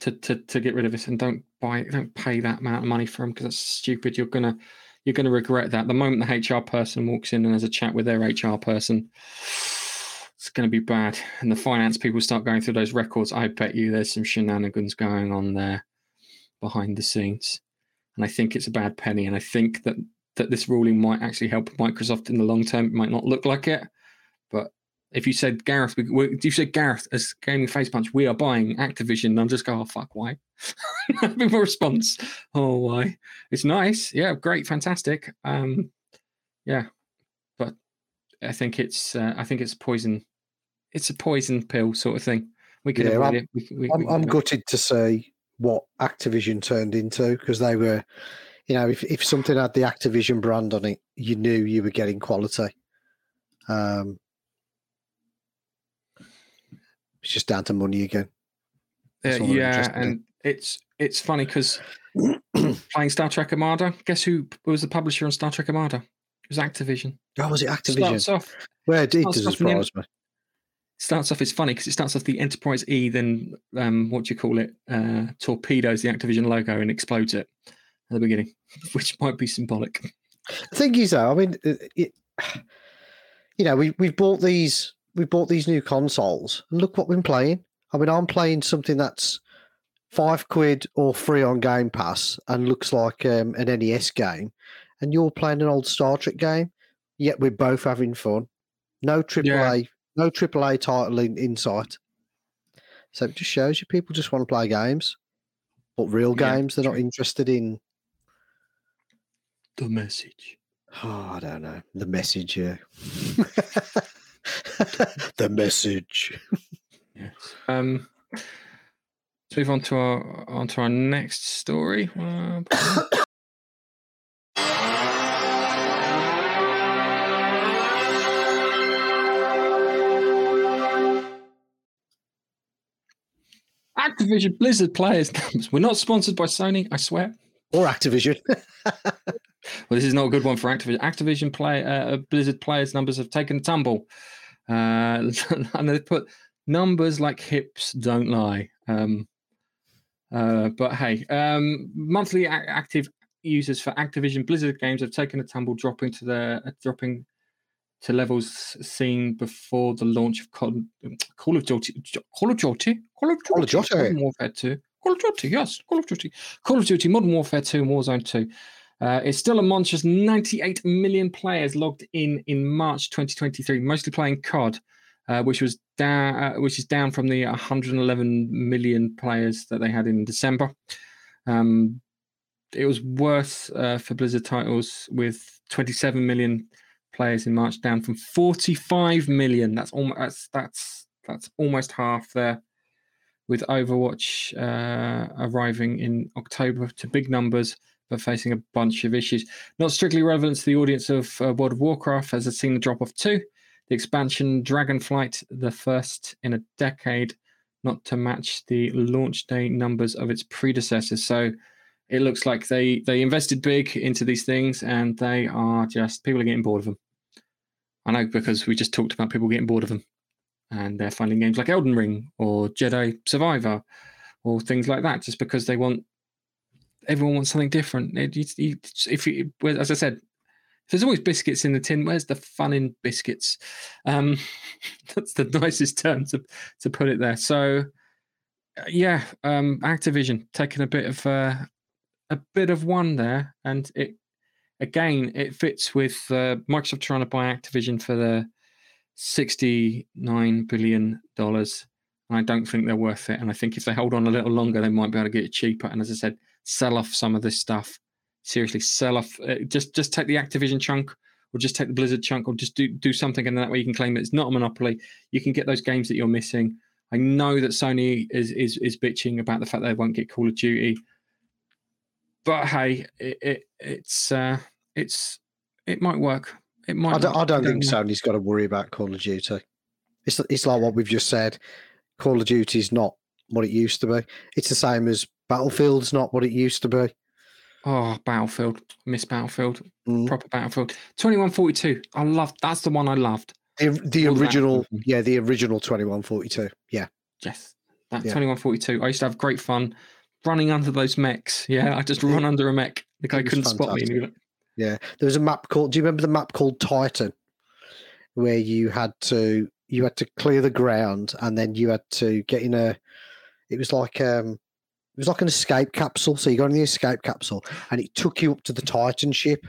to, to to get rid of it and don't buy don't pay that amount of money for them because that's stupid. You're gonna you're gonna regret that. The moment the HR person walks in and has a chat with their HR person, it's gonna be bad. And the finance people start going through those records. I bet you there's some shenanigans going on there behind the scenes. And I think it's a bad penny. And I think that that this ruling might actually help Microsoft in the long term. It might not look like it, but if you said Gareth, if you said Gareth as gaming face punch, we are buying Activision, I'm just go, oh fuck, why? That'd response. Oh, why? It's nice, yeah, great, fantastic. Um, yeah, but I think it's uh, I think it's poison. It's a poison pill sort of thing. We can yeah, I'm, it. We, we, I'm, I'm gutted to see what Activision turned into because they were, you know, if if something had the Activision brand on it, you knew you were getting quality. Um, it's just down to money again. Uh, yeah, and it's it's funny because playing Star Trek Armada, guess who was the publisher on Star Trek Armada? It was Activision. Oh, was it Activision? Starts off. Where it does surprise me. Starts off. It's funny because it starts off the Enterprise E, then um, what do you call it? Uh, torpedoes the Activision logo and explodes it at the beginning, which might be symbolic. The thing is, though, I mean, it, you know, we we've bought these we bought these new consoles and look what we're playing. I mean, I'm playing something that's five quid or free on Game Pass and looks like um, an NES game, and you're playing an old Star Trek game. Yet we're both having fun. No AAA, yeah. No AAA title in, in sight. So it just shows you people just want to play games, but real games. They're not interested in the message. Oh, I don't know the message. Yeah. the message. yes. Um, let's move on to our on to our next story. Uh, Activision Blizzard players numbers. We're not sponsored by Sony, I swear. Or Activision. well, this is not a good one for Activision. Activision play uh, Blizzard players numbers have taken a tumble uh, and they put numbers like hips don't lie. Um, uh, but hey, um, monthly active users for Activision Blizzard games have taken a tumble, dropping to the uh, dropping to levels seen before the launch of Call, Call of Duty, Call of Duty, Call of Duty, Call of Duty, Modern Warfare Two, Call of Duty, yes, Call of Duty, Call of Duty, Modern Warfare Two, and Warzone Two. Uh, it's still a monstrous 98 million players logged in in March 2023, mostly playing COD, uh, which was down, uh, which is down from the 111 million players that they had in December. Um, it was worse uh, for Blizzard titles with 27 million players in March, down from 45 million. That's almost that's that's that's almost half there. With Overwatch uh, arriving in October to big numbers, but facing a bunch of issues. Not strictly relevant to the audience of uh, World of Warcraft, as it's seen a drop off too. The expansion Dragonflight, the first in a decade, not to match the launch day numbers of its predecessors. So it looks like they they invested big into these things, and they are just people are getting bored of them. I know because we just talked about people getting bored of them, and they're finding games like Elden Ring or Jedi Survivor or things like that, just because they want everyone wants something different. It, if you, as I said, there's always biscuits in the tin. Where's the fun in biscuits? Um, that's the nicest term to to put it there. So, yeah, um, Activision taking a bit of uh, a bit of one there, and it again it fits with uh, Microsoft trying to buy Activision for the sixty nine billion dollars. I don't think they're worth it, and I think if they hold on a little longer, they might be able to get it cheaper. And as I said, sell off some of this stuff. Seriously, sell off. Uh, just just take the Activision chunk, or just take the Blizzard chunk, or just do do something, and that way you can claim that it's not a monopoly. You can get those games that you're missing. I know that Sony is is is bitching about the fact they won't get Call of Duty but hey, it, it it's uh, it's it might work. It might. I don't, I don't, think. Sony's got to worry about Call of Duty. It's it's like what we've just said. Call of Duty is not what it used to be. It's the same as Battlefield's not what it used to be. Oh, Battlefield, Miss Battlefield, Mm. proper Battlefield. Twenty one forty two. I loved. That's the one I loved. The, the All that original, yeah, the original twenty one forty two. Yeah, Yes, that Yeah. twenty one forty two. I used to have great fun running under those mechs. Yeah, I just run under a mech. The guy couldn't spot me. And he'd be like, yeah. There was a map called. Do you remember the map called Titan, where you had to you had to clear the ground and then you had to get in a. It was like um, it was like an escape capsule. So you got in the escape capsule and it took you up to the Titan ship,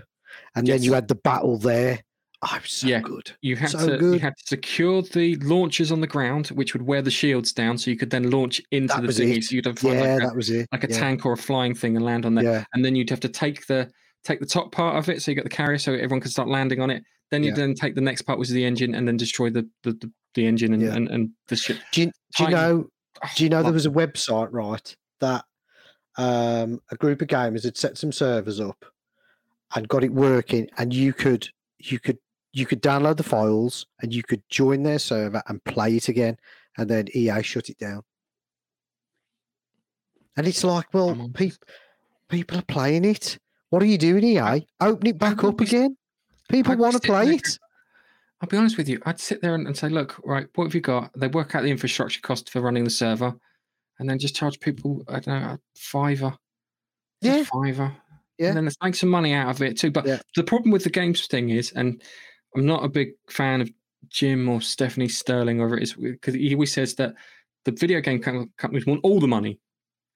and then you had the battle there. Oh, so Yeah. good. You had So to you had to secure the launchers on the ground, which would wear the shields down, so you could then launch into That the thingy. it. So you'd have Yeah, like, a, that was it. like a yeah. tank or a flying thing and land on there. Yeah, And then you'd have to take the take the top part of it, so you get the carrier, so everyone can start landing on it. Then you Yeah. then take the next part, which is the engine, and then destroy the the, the, the engine and, Yeah. and, and the ship. do you, do you know? Oh, Do you know there was a website right that um, a group of gamers had set some servers up and got it working, and you could you could you could download the files and you could join their server and play it again, and then EA shut it down. And it's like, well, people people are playing it. What are you doing, EA? Open it back up again. People want to play there it. I'll be honest with you. I'd sit there and, and say, look, right, what have you got? They work out the infrastructure cost for running the server, and then just charge people, I don't know, a fiver. Yeah. fiver. Yeah. And then let's make some money out of it too. But Yeah. the problem with the games thing is, and I'm not a big fan of Jim or Stephanie Sterling, or it is because he always says that the video game companies want all the money.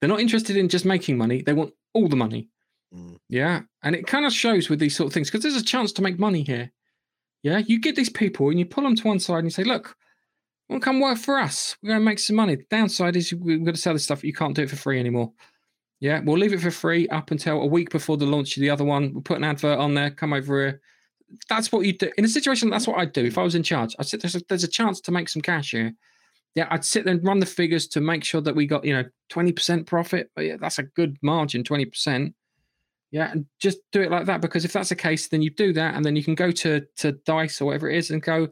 They're not interested in just making money; they want all the money. Mm. Yeah, and it kind of shows with these sort of things because there's a chance to make money here. Yeah, you get these people and you pull them to one side and you say, "Look, come work for us. We're going to make some money." The downside is we're going to sell this stuff. You can't do it for free anymore. Yeah, we'll leave it for free up until a week before the launch of the other one. We'll put an advert on there. Come over here. That's what you do in a situation. That's what I'd do if I was in charge. I said, "There's a, there's a chance to make some cash here." Yeah, I'd sit there and run the figures to make sure that we got you know twenty percent profit. But yeah, that's a good margin, twenty percent. Yeah, and just do it like that because if that's the case, then you do that, and then you can go to to Dice or whatever it is and go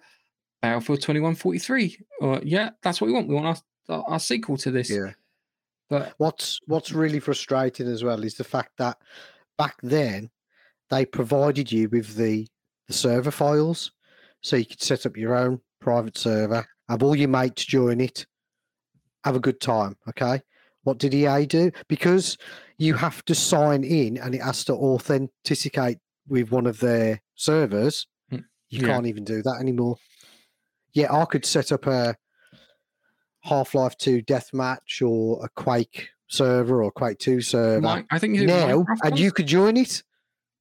Battlefield twenty one forty three, or yeah, that's what we want. We want our our sequel to this. Yeah. But What's what's really frustrating as well is the fact that back then they provided you with the the server files, so you could set up your own private server, have all your mates join it, have a good time. Okay, what did EA do? Because you have to sign in and it has to authenticate with one of their servers. Mm, You yeah. can't even do that anymore. Yeah, I could set up a Half Life 2 deathmatch or a Quake server or Quake 2 server I think you now, and you could join it.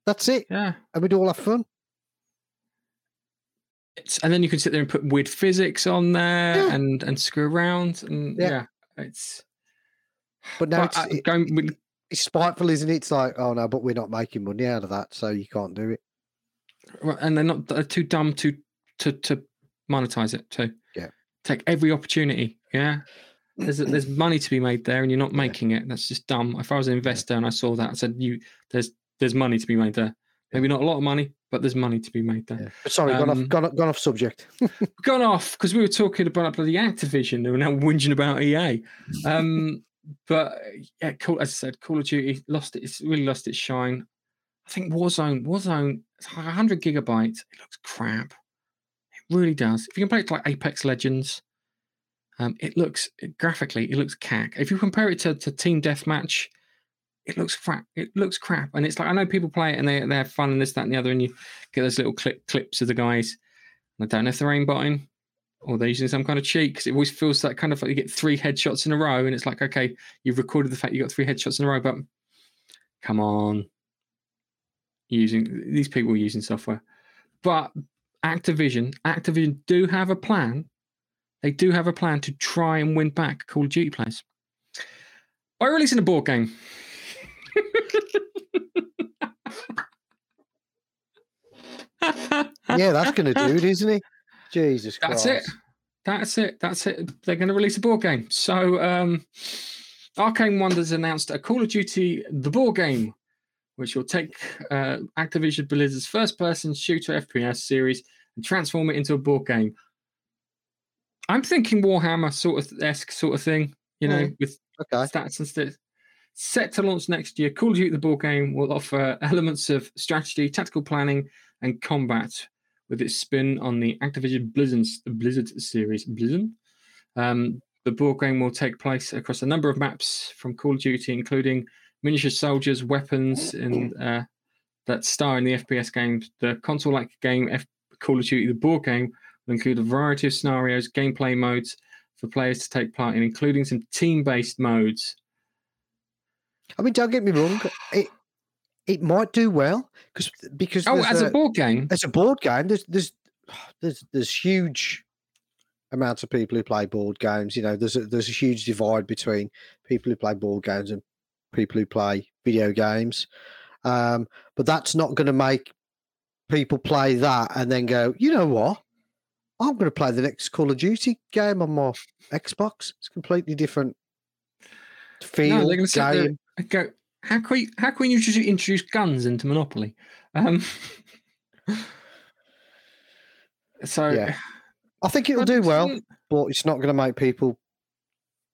That's it. yeah. And we'd all have fun. It's, and then you can sit there and put weird physics on there Yeah. and and screw around and Yeah. yeah, it's But now but, it's, uh, it- going with it's spiteful, isn't it? It's like, oh no, but we're not making money out of that, so you can't do it. And they're not they're too dumb to to to monetize it too. Yeah. Take every opportunity. Yeah. There's there's money to be made there, and you're not making it. That's just dumb. If I was an investor and I saw that, I said, "You, there's there's money to be made there. Maybe not a lot of money, but there's money to be made there." Yeah. Sorry, gone Um, off, gone, off- gone off subject. gone off because we were talking about bloody Activision and we're now whinging about EA. Um, but yeah, cool. As I said, Call of Duty lost it. It's really lost its shine. I think Warzone, Warzone, it's like 100 gigabytes. It looks crap. It really does. If you compare it to like Apex Legends, um, it looks graphically, it looks cack. If you compare it to, to Team Deathmatch, it looks crap. It looks crap. And it's like I know people play it and they they have fun and this, that, and the other, and you get those little clip clips of the guys. I don't know if they're aimbotting or they're using some kind of cheat because it always feels like kind of like you get three headshots in a row, and it's like, okay, you've recorded the fact you got three headshots in a row, but come on, using these people using software. But Activision, Activision do have a plan. They do have a plan to try and win back Call of Duty players by releasing a board game. yeah, that's going to do it, isn't it? Jesus Christ. That's Christ. it. That's it. That's it. They're going to release a board game. So, um, Arcane Wonders announced a Call of Duty the board game, which will take uh, Activision Blizzard's first-person shooter FPS series and transform it into a board game. I'm thinking Warhammer sort of esque sort of thing, you know, with Okay. stats and stuff. Set to launch next year, Call of Duty the board game will offer elements of strategy, tactical planning, and combat with its spin on the Activision Blizzard's Blizzard series. Blizzard. Um, the board game will take place across a number of maps from Call of Duty, including miniature soldiers, weapons, and uh, that star in the FPS games. The console-like game F- Call of Duty, the board game, will include a variety of scenarios, gameplay modes for players to take part in, including some team-based modes. I mean, don't get me wrong. It it might do well because because Oh, as a a- board game, as a board game, there's there's there's there's huge amounts of people who play board games. You know, there's a, there's a huge divide between people who play board games and people who play video games. Um, but that's not going to make people play that and then go, you know what? I'm going to play the next Call of Duty game on my Xbox. It's completely different feel they're gonna game. I go, how can we, how can you just introduce guns into Monopoly? Um, so Yeah. I think it'll do well, but it's not going to make people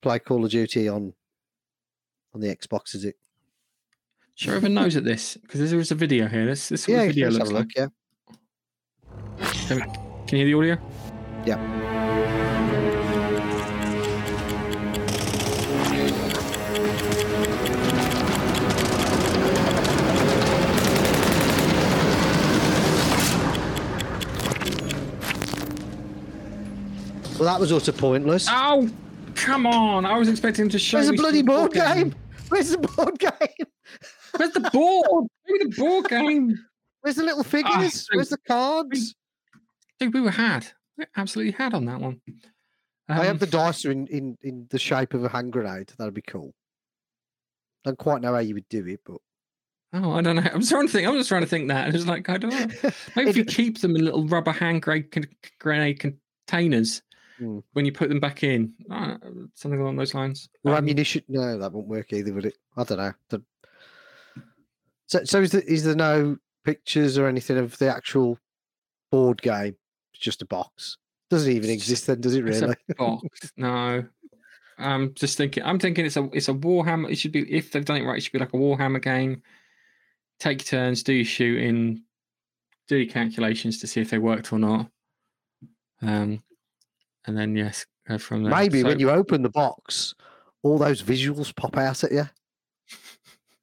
play Call of Duty on on the Xbox, is it? Show everyone knows at this because there is a video here. This this Yeah, video let's looks have a like. Yeah. Can you hear the audio? Yeah. That was utter pointless. Oh, come on! I was expecting to show. Where's the bloody board game? Where's the board game? Where's the board? Maybe the board game. Where's the little figures? so- Where's the cards? Dude, we were had. We absolutely had on that one. I Um, have the dice are in, in, in the shape of a hand grenade. That'd be cool. I don't quite know how you would do it, but Oh, I don't know. I'm trying to think. I'm just trying to think that. It's like I don't know. Maybe if you keep them in little rubber hand grenade containers Hmm. when you put them back in, uh, something along those lines. or Um, ammunition. No, that won't work either, would it? I don't know. So, so is there, is there no pictures or anything of the actual board game? It's just a box. Doesn't even exist then, does it it's really? a box. no, I'm just thinking. I'm thinking it's a it's a Warhammer. It should be if they've done it right. It should be like a Warhammer game. Take turns, do your shooting, do your calculations to see if they worked or not. Um, and then yes, go from there. Maybe So- when you open the box, all those visuals pop out at you.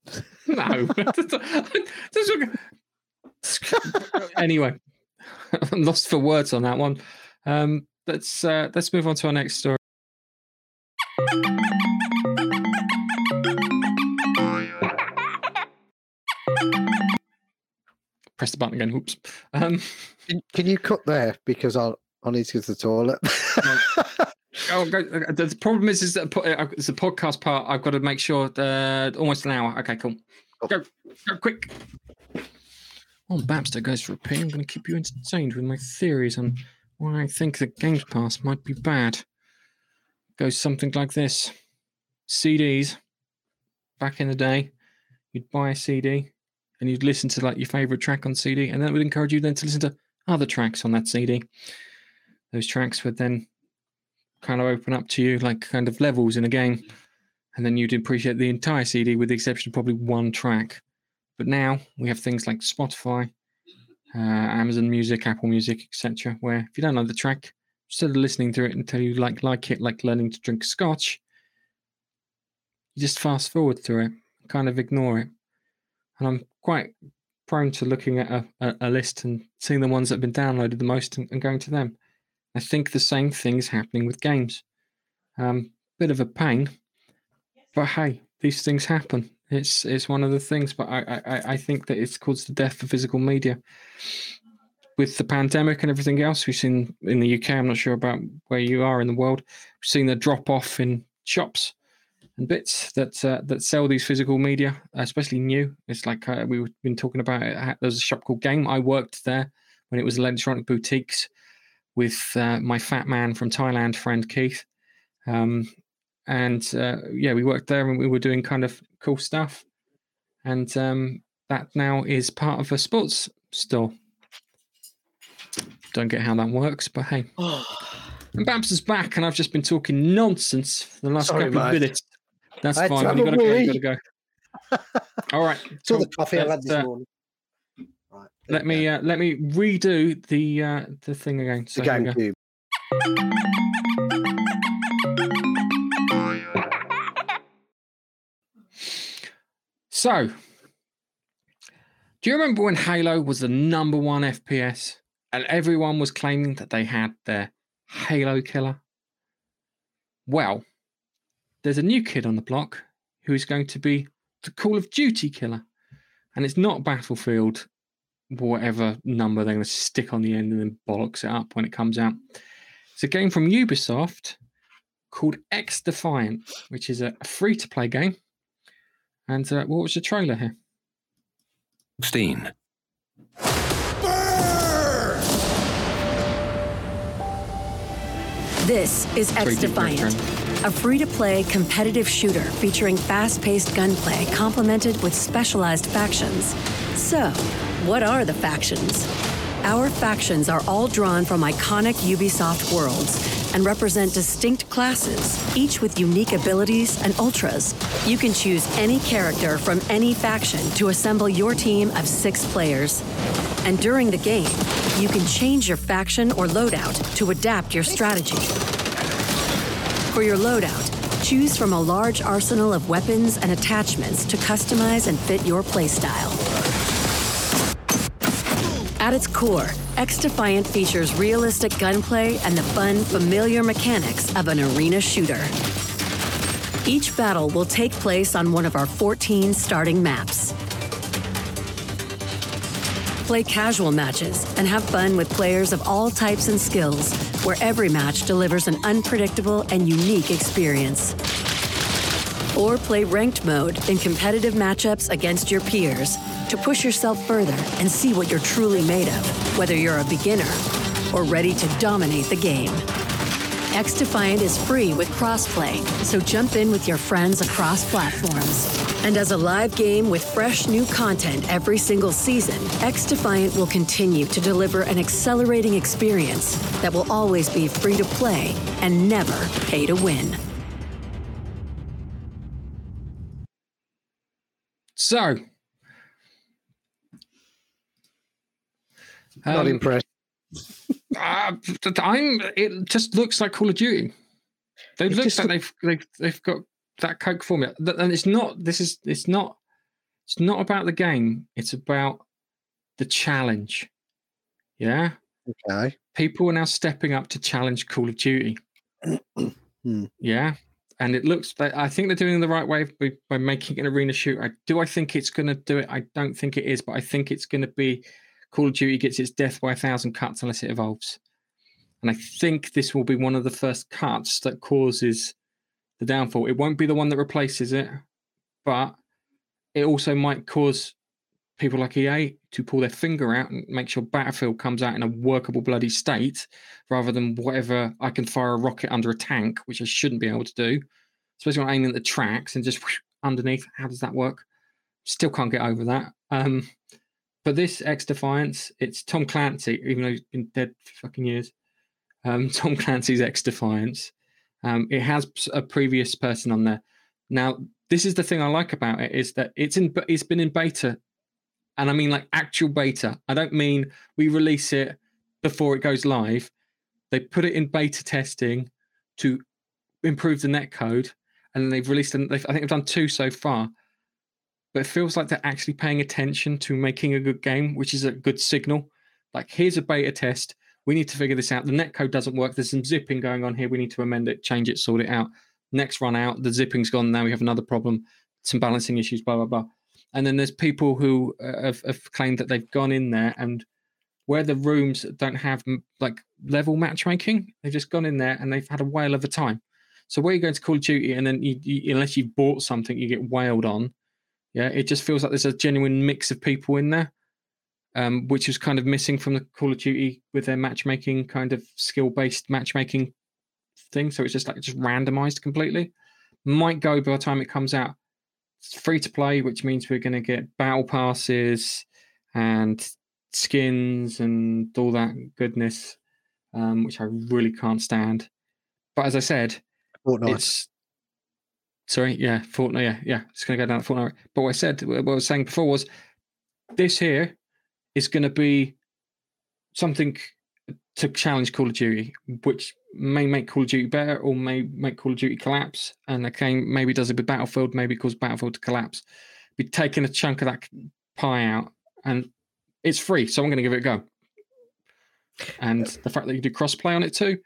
No. Anyway, I'm lost for words on that one. Um, let's uh, let's move on to our next story. Press the button again. Oops. Um, Can, can you cut there because I I need to go to the toilet. oh, go, uh, the problem is, is that uh, it's the podcast part. I've got to make sure that almost an hour. Okay, cool. Go, go quick. Well, Babster goes for a pee. I'm going to keep you entertained with my theories on why I think the Games Pass might be bad. Goes something like this: CDs. Back in the day, you'd buy a CD and you'd listen to like your favorite track on CD, and that would encourage you then to listen to other tracks on that CD. Those tracks would then kind of open up to you like kind of levels in a game, and then you'd appreciate the entire CD with the exception of probably one track. But now we have things like Spotify, uh, Amazon Music, Apple Music, etc., where if you don't know the track, instead of listening to it until you like like it, like learning to drink scotch, you just fast forward through it, kind of ignore it. And I'm quite prone to looking at a, a, a list and seeing the ones that have been downloaded the most and, and going to them. I think the same thing is happening with games. Um, bit of a pain, but hey, these things happen. It's it's one of the things, but I, I, I think that it's caused the death of physical media. With the pandemic and everything else, we've seen in the UK. I'm not sure about where you are in the world. We've seen the drop off in shops and bits that uh, that sell these physical media, especially new. It's like uh, we've been talking about. It. There's a shop called Game. I worked there when it was electronic boutiques with uh, my fat man from Thailand friend Keith. Um, and uh, yeah, we worked there and we were doing kind of cool stuff. And um, that now is part of a sports store. Don't get how that works, but hey. and Babs is back, and I've just been talking nonsense for the last Sorry, couple mate. of minutes. That's I fine. You gotta go. You gotta go. All right. It's all the coffee I had this uh, morning. Let me uh, let me redo the uh, the thing again. So the GameCube. So, do you remember when Halo was the number one FPS and everyone was claiming that they had their Halo killer? Well, there's a new kid on the block who is going to be the Call of Duty killer. And it's not Battlefield, whatever number they're going to stick on the end and then bollocks it up when it comes out. It's a game from Ubisoft called XDefiant, which is a free to play game. And uh, what was the trailer here? 16. This is XDefiant, a free to play competitive shooter featuring fast paced gunplay complemented with specialized factions. So, what are the factions? Our factions are all drawn from iconic Ubisoft worlds and represent distinct classes, each with unique abilities and ultras. You can choose any character from any faction to assemble your team of six players. And during the game, you can change your faction or loadout to adapt your strategy. For your loadout, choose from a large arsenal of weapons and attachments to customize and fit your playstyle. At its core, XDefiant features realistic gunplay and the fun, familiar mechanics of an arena shooter. Each battle will take place on one of our 14 starting maps. Play casual matches and have fun with players of all types and skills where every match delivers an unpredictable and unique experience. Or play ranked mode in competitive matchups against your peers to push yourself further and see what you're truly made of, whether you're a beginner or ready to dominate the game. XDefiant is free with crossplay, so jump in with your friends across platforms. And as a live game with fresh new content every single season, XDefiant will continue to deliver an accelerating experience that will always be free to play and never pay to win. So, not um, impressed. uh, I'm. It just looks like Call of Duty. They look like they've, they've they've got that Coke formula, and it's not. This is. It's not. It's not about the game. It's about the challenge. Yeah. Okay. People are now stepping up to challenge Call of Duty. hmm. Yeah. And it looks I think they're doing the right way by, by making an arena shooter. Do I think it's going to do it? I don't think it is, but I think it's going to be Call of Duty gets its death by a thousand cuts unless it evolves. And I think this will be one of the first cuts that causes the downfall. It won't be the one that replaces it, but it also might cause people like EA to pull their finger out and make sure Battlefield comes out in a workable bloody state rather than whatever I can fire a rocket under a tank, which I shouldn't be able to do, especially when aiming at the tracks and just whoosh, underneath. How does that work? Still can't get over that. Um, but this X Defiance, it's Tom Clancy, even though he's been dead for fucking years. Um, Tom Clancy's X Defiance. Um, it has a previous person on there. Now, this is the thing I like about it is that it's in it's been in beta and I mean like actual beta. I don't mean we release it before it goes live. They put it in beta testing to improve the net code, and they've released. They've, I think they've done two so far, but it feels like they're actually paying attention to making a good game, which is a good signal. Like here's a beta test. We need to figure this out. The net code doesn't work. There's some zipping going on here. We need to amend it, change it, sort it out. Next run out, the zipping's gone. Now we have another problem. Some balancing issues. Blah blah blah and then there's people who uh, have, have, claimed that they've gone in there and where the rooms don't have like level matchmaking, they've just gone in there and they've had a whale of a time. So where you go to Call of Duty and then you, you, unless you've bought something, you get whaled on. Yeah, it just feels like there's a genuine mix of people in there, um, which was kind of missing from the Call of Duty with their matchmaking kind of skill based matchmaking thing. So it's just like just randomized completely. Might go by the time it comes out it's free to play, which means we're going to get battle passes and skins and all that goodness, um, which I really can't stand. But as I said, Fortnite. it's sorry, yeah, Fortnite, yeah, yeah, it's going to go down Fortnite. But what I said, what I was saying before was this here is going to be something to challenge Call of Duty, which may make Call of Duty better or may make Call of Duty collapse. And the game maybe does it with Battlefield, maybe cause Battlefield to collapse. Be taking a chunk of that pie out, and it's free, so I'm going to give it a go. And the fact that you do crossplay on it too,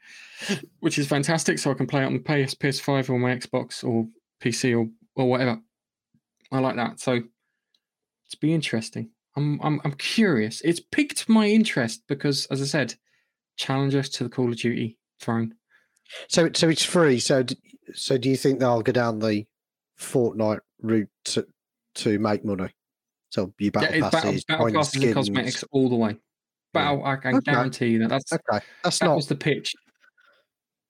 which is fantastic, so I can play it on PS, PS5 or my Xbox or PC or or whatever. I like that. So it's be interesting. I'm I'm I'm curious. It's piqued my interest because, as I said, challenge us to the Call of Duty throne. So, so it's free. So, so do you think they'll go down the Fortnite route to, to make money? So you battle yeah, passes, battle, battle passes and cosmetics all the way. Battle, yeah. I can okay. guarantee you that. That's okay. That's that not was the pitch.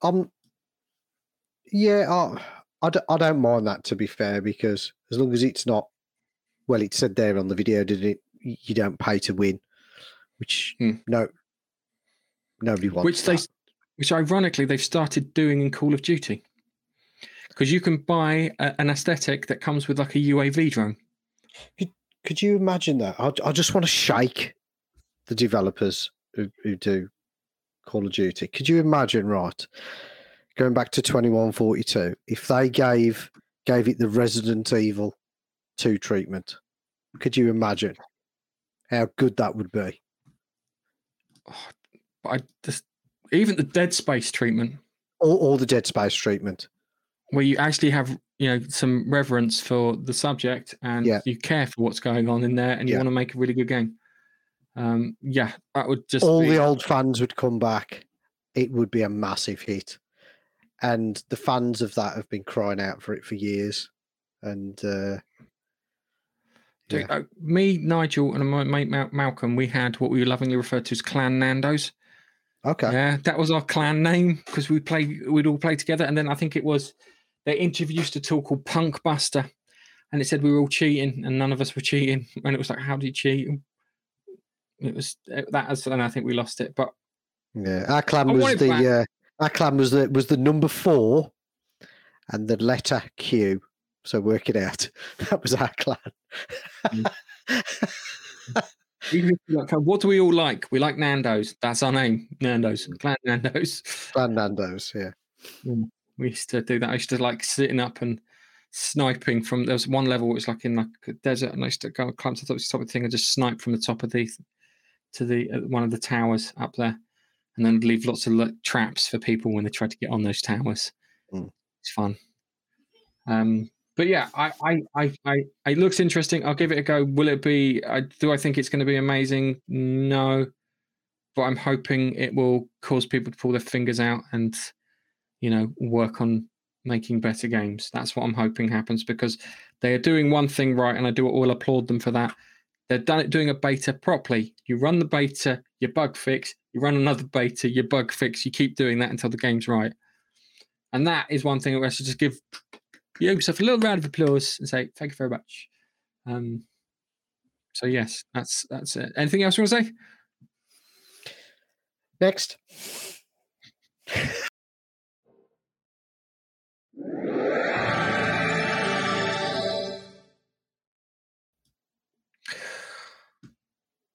Um, yeah, I, I, don't, mind that to be fair because as long as it's not, well, it said there on the video, didn't it? You don't pay to win, which hmm. no, nobody wants. Which that. they which ironically they've started doing in Call of Duty. Because you can buy a, an aesthetic that comes with like a UAV drone. Could, could you imagine that? I, I just want to shake the developers who, who do Call of Duty. Could you imagine, right? Going back to 2142, if they gave gave it the Resident Evil 2 treatment, could you imagine how good that would be? Oh, I just even the Dead Space treatment, all, all the Dead Space treatment, where you actually have you know some reverence for the subject and yeah. you care for what's going on in there, and you yeah. want to make a really good game. Um, yeah, that would just all be... the old fans would come back. It would be a massive hit, and the fans of that have been crying out for it for years. And uh, yeah. uh, me, Nigel, and my mate Malcolm, we had what we lovingly referred to as Clan Nando's. Okay. Yeah, that was our clan name because we play we'd all play together, and then I think it was they introduced a tool called PunkBuster, and it said we were all cheating, and none of us were cheating, and it was like, how do you cheat? It was uh, that, as, and I think we lost it. But yeah, our clan was the uh, our clan was the was the number four, and the letter Q. So work it out. That was our clan. Mm. what do we all like? We like Nando's. That's our name, Nando's. Clan Nando's. Clan Nando's. Yeah. Mm. We used to do that. I used to like sitting up and sniping from. There was one level which was like in like a desert, and I used to go climb to the top, top of the thing and just snipe from the top of the to the uh, one of the towers up there, and then leave lots of like, traps for people when they try to get on those towers. Mm. It's fun. Um, but yeah, I, I, I, I, it looks interesting. I'll give it a go. Will it be? I, do I think it's going to be amazing? No, but I'm hoping it will cause people to pull their fingers out and, you know, work on making better games. That's what I'm hoping happens because they are doing one thing right, and I do all applaud them for that. They're done it doing a beta properly. You run the beta, you bug fix. You run another beta, you bug fix. You keep doing that until the game's right. And that is one thing that we should just give Ubisoft a little round of applause and say thank you very much. Um, so yes, that's that's it. Anything else you want to say? Next.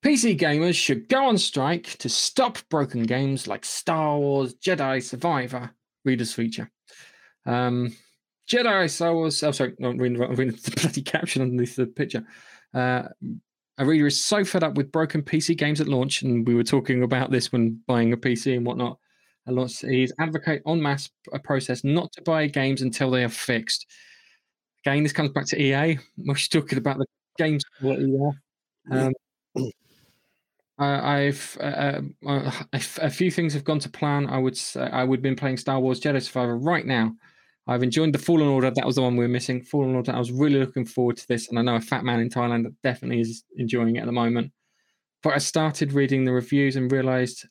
PC gamers should go on strike to stop broken games like Star Wars Jedi Survivor readers feature. Um, Jedi Star Wars. Oh, sorry, I'm reading, I'm reading the bloody caption underneath the picture. Uh, a reader is so fed up with broken PC games at launch, and we were talking about this when buying a PC and whatnot. At launch, he's advocate en masse a process not to buy games until they are fixed. Again, this comes back to EA. We're talking about the games quality there. Um, I've uh, uh, a few things have gone to plan. I would say I would have been playing Star Wars Jedi Survivor right now. I've enjoyed the Fallen Order. That was the one we were missing. Fallen Order. I was really looking forward to this, and I know a fat man in Thailand that definitely is enjoying it at the moment. But I started reading the reviews and realised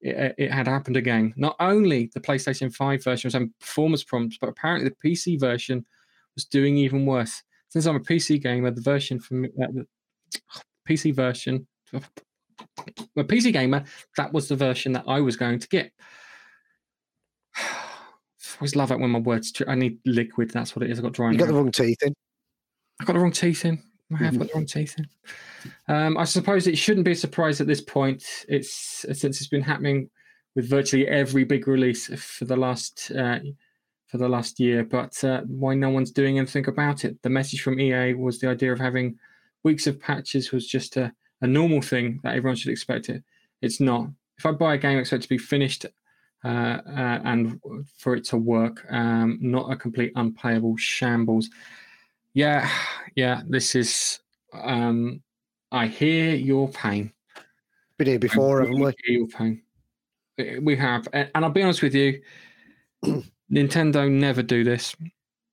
it, it, had happened again. Not only the PlayStation 5 version was having performance problems, but apparently the PC version was doing even worse. Since I'm a PC gamer, the version from uh, the PC version a PC gamer, that was the version that I was going to get. I always love it when my words. I need liquid. That's what it is. I got dry. You got the wrong teeth in. I got the wrong teeth in. I have got the wrong teeth in. Um, I suppose it shouldn't be a surprise at this point. It's since it's been happening with virtually every big release for the last uh, for the last year. But uh, why no one's doing anything about it? The message from EA was the idea of having weeks of patches was just a a normal thing that everyone should expect it. It's not. If I buy a game, I expect it to be finished uh, uh, and for it to work, um, not a complete unplayable shambles. Yeah, yeah. This is. Um, I hear your pain. Been here before, haven't we? Your pain. We have, and I'll be honest with you. Nintendo never do this.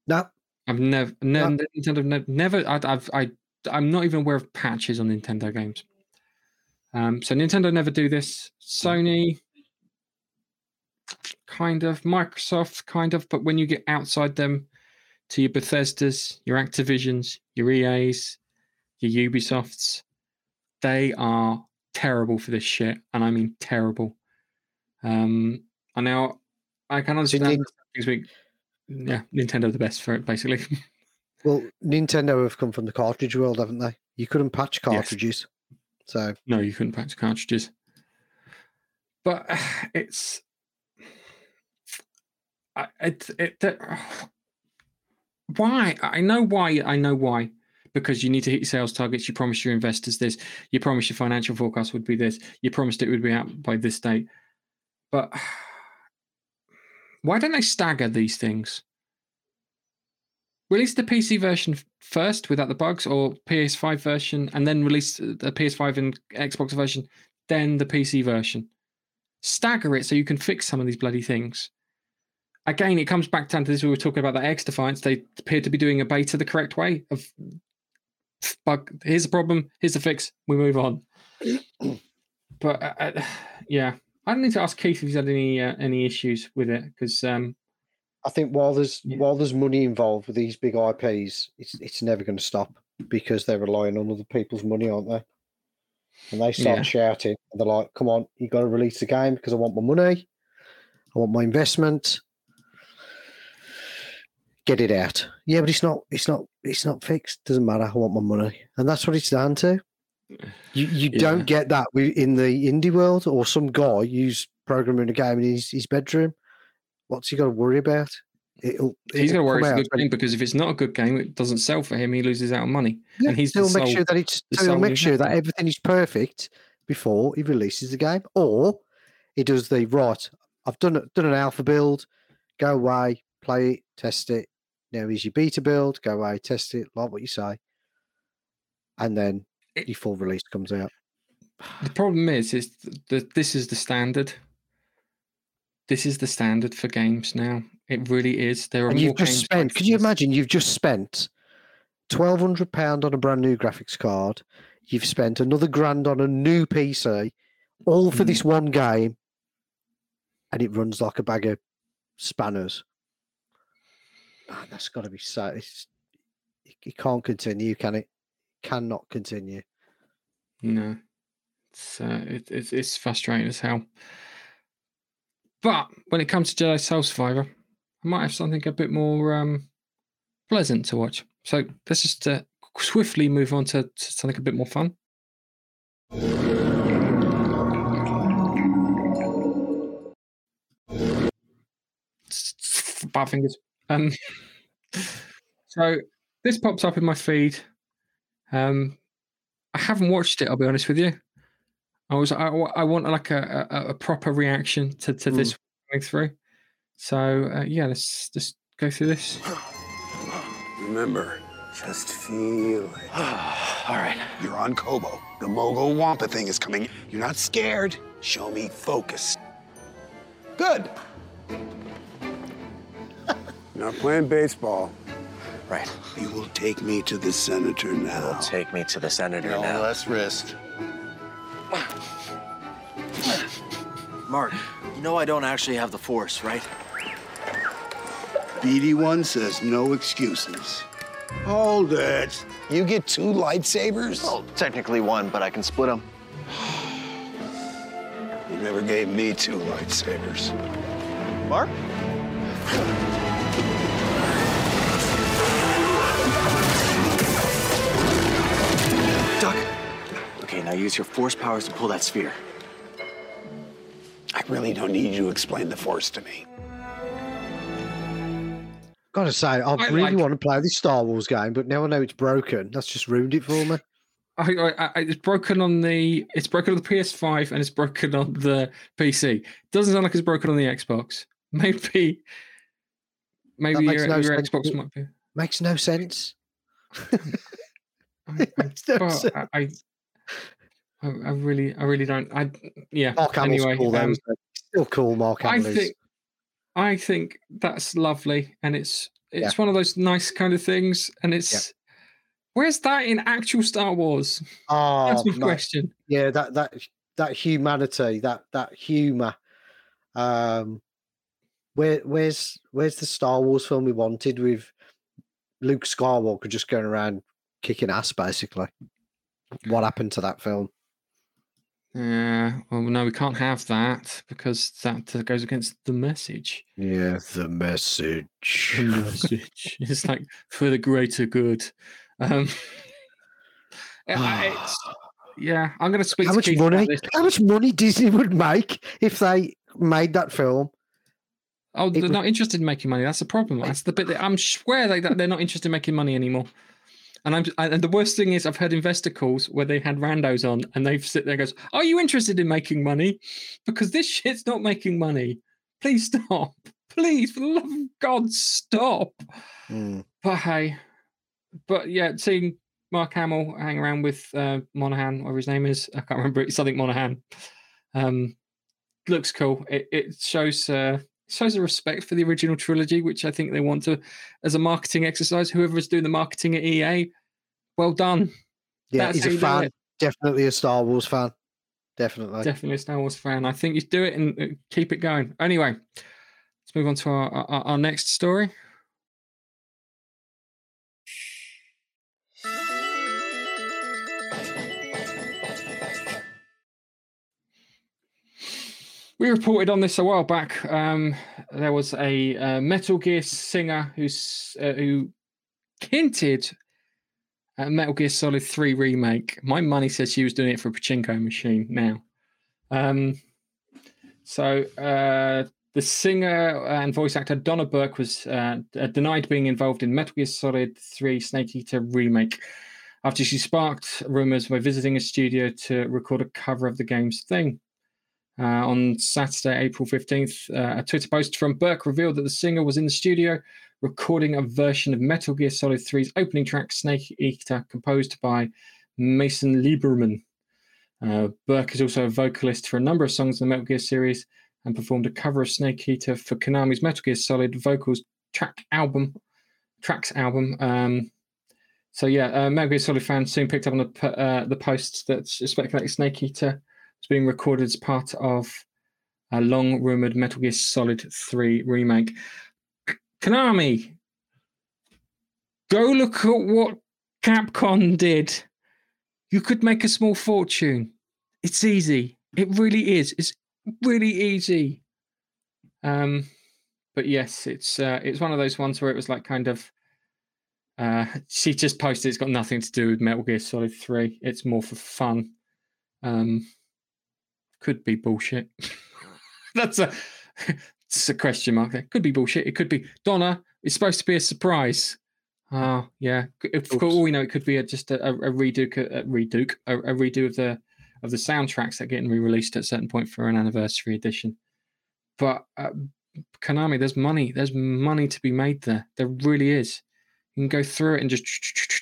No, I've never, never, no. Nintendo never, never. I, I've, I I'm not even aware of patches on Nintendo games. Um, so Nintendo never do this. Sony, kind of. Microsoft, kind of. But when you get outside them to your Bethesdas, your Activisions, your EAs, your Ubisofts, they are terrible for this shit, and I mean terrible. Um, and now I can understand. yeah, Nintendo the best for it, basically. Well, Nintendo have come from the cartridge world, haven't they? You couldn't patch cartridges. Yes. So no, you couldn't patch cartridges. But it's it, it, it why I know why I know why because you need to hit your sales targets. You promised your investors this. You promised your financial forecast would be this. You promised it would be out by this date. But why don't they stagger these things? Release the PC version first without the bugs, or PS5 version, and then release the PS5 and Xbox version, then the PC version. Stagger it so you can fix some of these bloody things. Again, it comes back down to this. We were talking about the that XDefiant. They appear to be doing a beta the correct way of bug. Here's the problem. Here's the fix. We move on. but uh, uh, yeah, I don't need to ask Keith if he's had any uh, any issues with it because um, I think while there's yeah. while there's money involved with these big IPs, it's it's never going to stop because they're relying on other people's money, aren't they? And they start yeah. shouting, and they're like, "Come on, you got to release the game because I want my money, I want my investment, get it out." Yeah, but it's not, it's not, it's not fixed. Doesn't matter. I want my money, and that's what it's down to. You you yeah. don't get that in the indie world, or some guy who's programming a game in his, his bedroom what's he got to worry about? It'll, he's got to worry it's a good game because if it's not a good game, it doesn't sell for him. He loses out on money, yeah, and he's still make sure that it's he'll make sure that everything is perfect before he releases the game, or he does the right. I've done done an alpha build. Go away, play it, test it. Now here's your beta build. Go away, test it, like what you say, and then it, your full release comes out. The problem is, is that this is the standard. This is the standard for games now. It really is. There are and more you've just spent. Could you imagine? You've just spent twelve hundred pound on a brand new graphics card. You've spent another grand on a new PC, all for Mm. this one game, and it runs like a bag of spanners. Man, that's got to be so. It's, it, it can't continue, can it? Cannot continue. No, it's uh, it, it's it's frustrating as hell. But when it comes to Jedi Soul Survivor, I might have something a bit more um, pleasant to watch. So let's just uh, swiftly move on to, to something a bit more fun. Bad fingers. Um, so this pops up in my feed. Um, I haven't watched it. I'll be honest with you. I was I, I want like a, a, a proper reaction to, to this going through. So uh, yeah, let's just go through this. Remember, just feel it. All right. You're on Koboh. The Mogul Wampa thing is coming. You're not scared. Show me focus. Good. not playing baseball. Right. You will take me to the senator now. Take me to the senator No now. less risk. Mark, you know I don't actually have the force, right? BD1 says no excuses. Hold it. You get two lightsabers? Well, technically one, but I can split them. You never gave me two lightsabers. Mark? Duck. Okay, now use your force powers to pull that sphere. I really don't need you to explain the Force to me. Gotta say, I, I really like- want to play this Star Wars game, but now I know it's broken. That's just ruined it for me. I, I, I, it's broken on the it's broken on the PS5 and it's broken on the PC. Doesn't sound like it's broken on the Xbox. Maybe maybe makes your, no your. Xbox might be. Makes no sense. I, I, Makes no sense. I, I, I I really, I really don't. I yeah. Mark Hamill's anyway, cool, um, still cool. Mark I Hamill is. think, I think that's lovely, and it's it's one of those nice kind of things, and it's where's that in actual Star Wars? Oh, That's my mate. question. yeah, that that that humanity, that that humor. Um, where where's where's the Star Wars film we wanted with Luke Skywalker just going around kicking ass, basically? What happened to that film? Yeah, well, no, we can't have that because that uh, goes against the message. Yeah, the message. The message. it's like for the greater good. Um, yeah, I'm going to speak How to much Keith money? How much money Disney would make if they made that film? Oh, they're not interested in making money. That's the problem. That's the bit that I'm swear they, they're not interested in making money anymore. And I'm and the worst thing is I've had investor calls where they had randos on and they've sit there and goes, Are you interested in making money? Because this shit's not making money. Please stop. Please, for the love of God, stop. Mm. But hey, but yeah, seeing Mark Hamill hang around with uh, Monaghan, whatever his name is, I can't remember. It's something Monaghan. Um, looks cool. It, it shows uh, shows a respect for the original trilogy, which I think they want to, as a marketing exercise. Whoever is doing the marketing at EA, well done. Yeah, That's he's a fan. Definitely a Star Wars fan. Definitely. Definitely a Star Wars fan. I think you do it and uh, keep it going. Anyway, let's move on to our, our, our next story. We reported on this a while back. Um, there was a uh, Metal Gear singer who's uh, who hinted at Metal Gear Solid 3 remake. My money says she was doing it for a pachinko machine now. Um, so uh, the singer and voice actor Donna Burke was uh, denied being involved in Metal Gear Solid 3 Snake Eater remake after she sparked rumors by visiting a studio to record a cover of the game's thing. Uh, on Saturday, April 15th, uh, a Twitter post from Burke revealed that the singer was in the studio recording a version of Metal Gear Solid 3's opening track, Snake Eater, composed by Mason Lieberman. Uh, Burke is also a vocalist for a number of songs in the Metal Gear series and performed a cover of Snake Eater for Konami's Metal Gear Solid Vocals track album, tracks album. Um, so yeah, uh, Metal Gear Solid fans soon picked up on the uh, the posts that speculated Snake Eater was being recorded as part of a long rumored Metal Gear Solid 3 remake. Konami, go look at what Capcom did. You could make a small fortune. It's easy. It really is. It's really easy. Um, but yes, it's uh, it's one of those ones where it was like kind of. Uh, she just posted. It's got nothing to do with Metal Gear Solid Three. It's more for fun. Um, could be bullshit. That's a it's a question mark there. Could be bullshit. It could be Donna. It's supposed to be a surprise. Oh yeah. For all we know, it could be a, just a, a redo, a redo, a, a redo of the of the soundtracks that are getting re-released at a certain point for an anniversary edition. But uh, Konami, there's money. There's money to be made there. There really is. You can go through it and just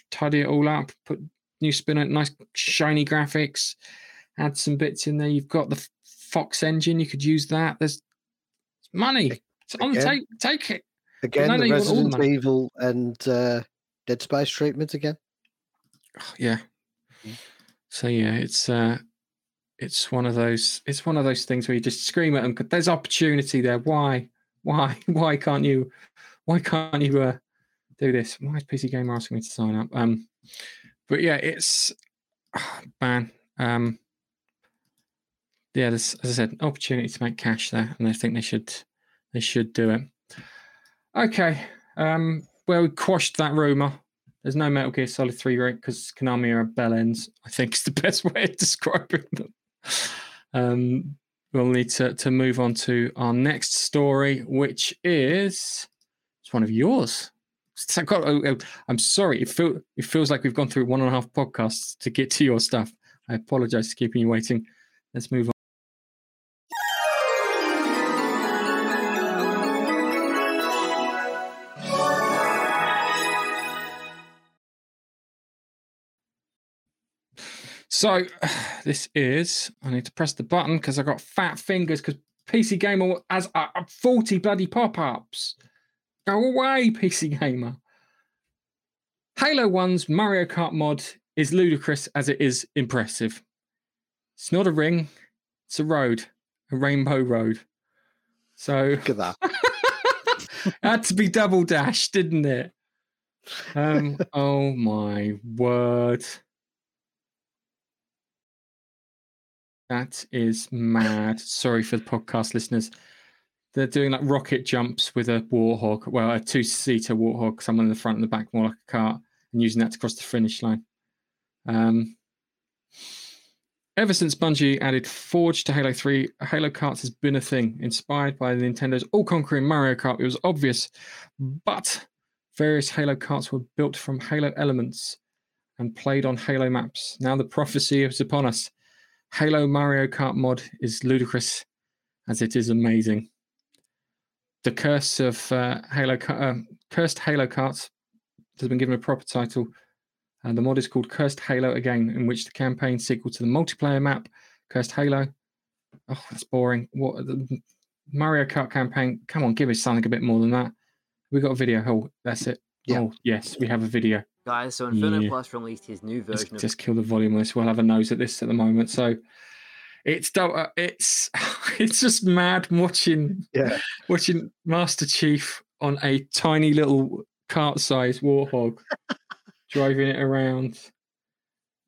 tidy it all up, put new spin on it, nice shiny graphics, add some bits in there. You've got the Fox engine. You could use that. There's money. It's on Again. take take it. Again, the Resident. Evil and uh, Dead Space treatment again. Yeah. So yeah, it's uh it's one of those it's one of those things where you just scream at them. There's opportunity there. Why? Why? Why can't you? Why can't you uh, do this? Why is PC Gamer asking me to sign up? Um, but yeah, it's man. Um, yeah, there's, as I said, opportunity to make cash there, and I think they should they should do it. Okay. Um, well, we quashed that rumor. There's no Metal Gear Solid 3 right because Konami are bell ends. I think is the best way of describing them. Um, we'll need to, to move on to our next story, which is it's one of yours. I've got- oh, oh, I'm sorry. It, feel, it feels like we've gone through one and a half podcasts to get to your stuff. I apologize for keeping you waiting. Let's move on. So this is I need to press the button because I got fat fingers because PC Gamer has uh, uh, 40 bloody pop-ups. Go away, PC Gamer. Halo 1's Mario Kart mod is ludicrous as it is impressive. It's not a ring, it's a road, a rainbow road. So Look at that. had to be double dashed, didn't it? Um, oh my word. That is mad. Sorry for the podcast listeners. They're doing like rocket jumps with a warthog, well, a two seater warthog, someone in the front and the back, more like a cart, and using that to cross the finish line. Um, ever since Bungie added Forge to Halo 3, Halo Karts has been a thing. Inspired by Nintendo's all conquering Mario Kart, it was obvious. But various Halo Karts were built from Halo elements and played on Halo maps. Now the prophecy is upon us. Halo Mario Kart mod is ludicrous as it is amazing. The curse of uh, Halo, uh, cursed Halo Karts has been given a proper title. And the mod is called Cursed Halo again, in which the campaign sequel to the multiplayer map, Cursed Halo. Oh, that's boring. What the Mario Kart campaign? Come on, give us something a bit more than that. We got a video. Oh, that's it. Yeah. Oh, yes, we have a video. Guys, so Inferno Yeah. Plus released his new Let's version of just kill the volume on this. We'll have a nose at this at the moment. So it's uh, it's it's just mad watching Yeah. watching Master Chief on a tiny little cart-sized warthog driving it around.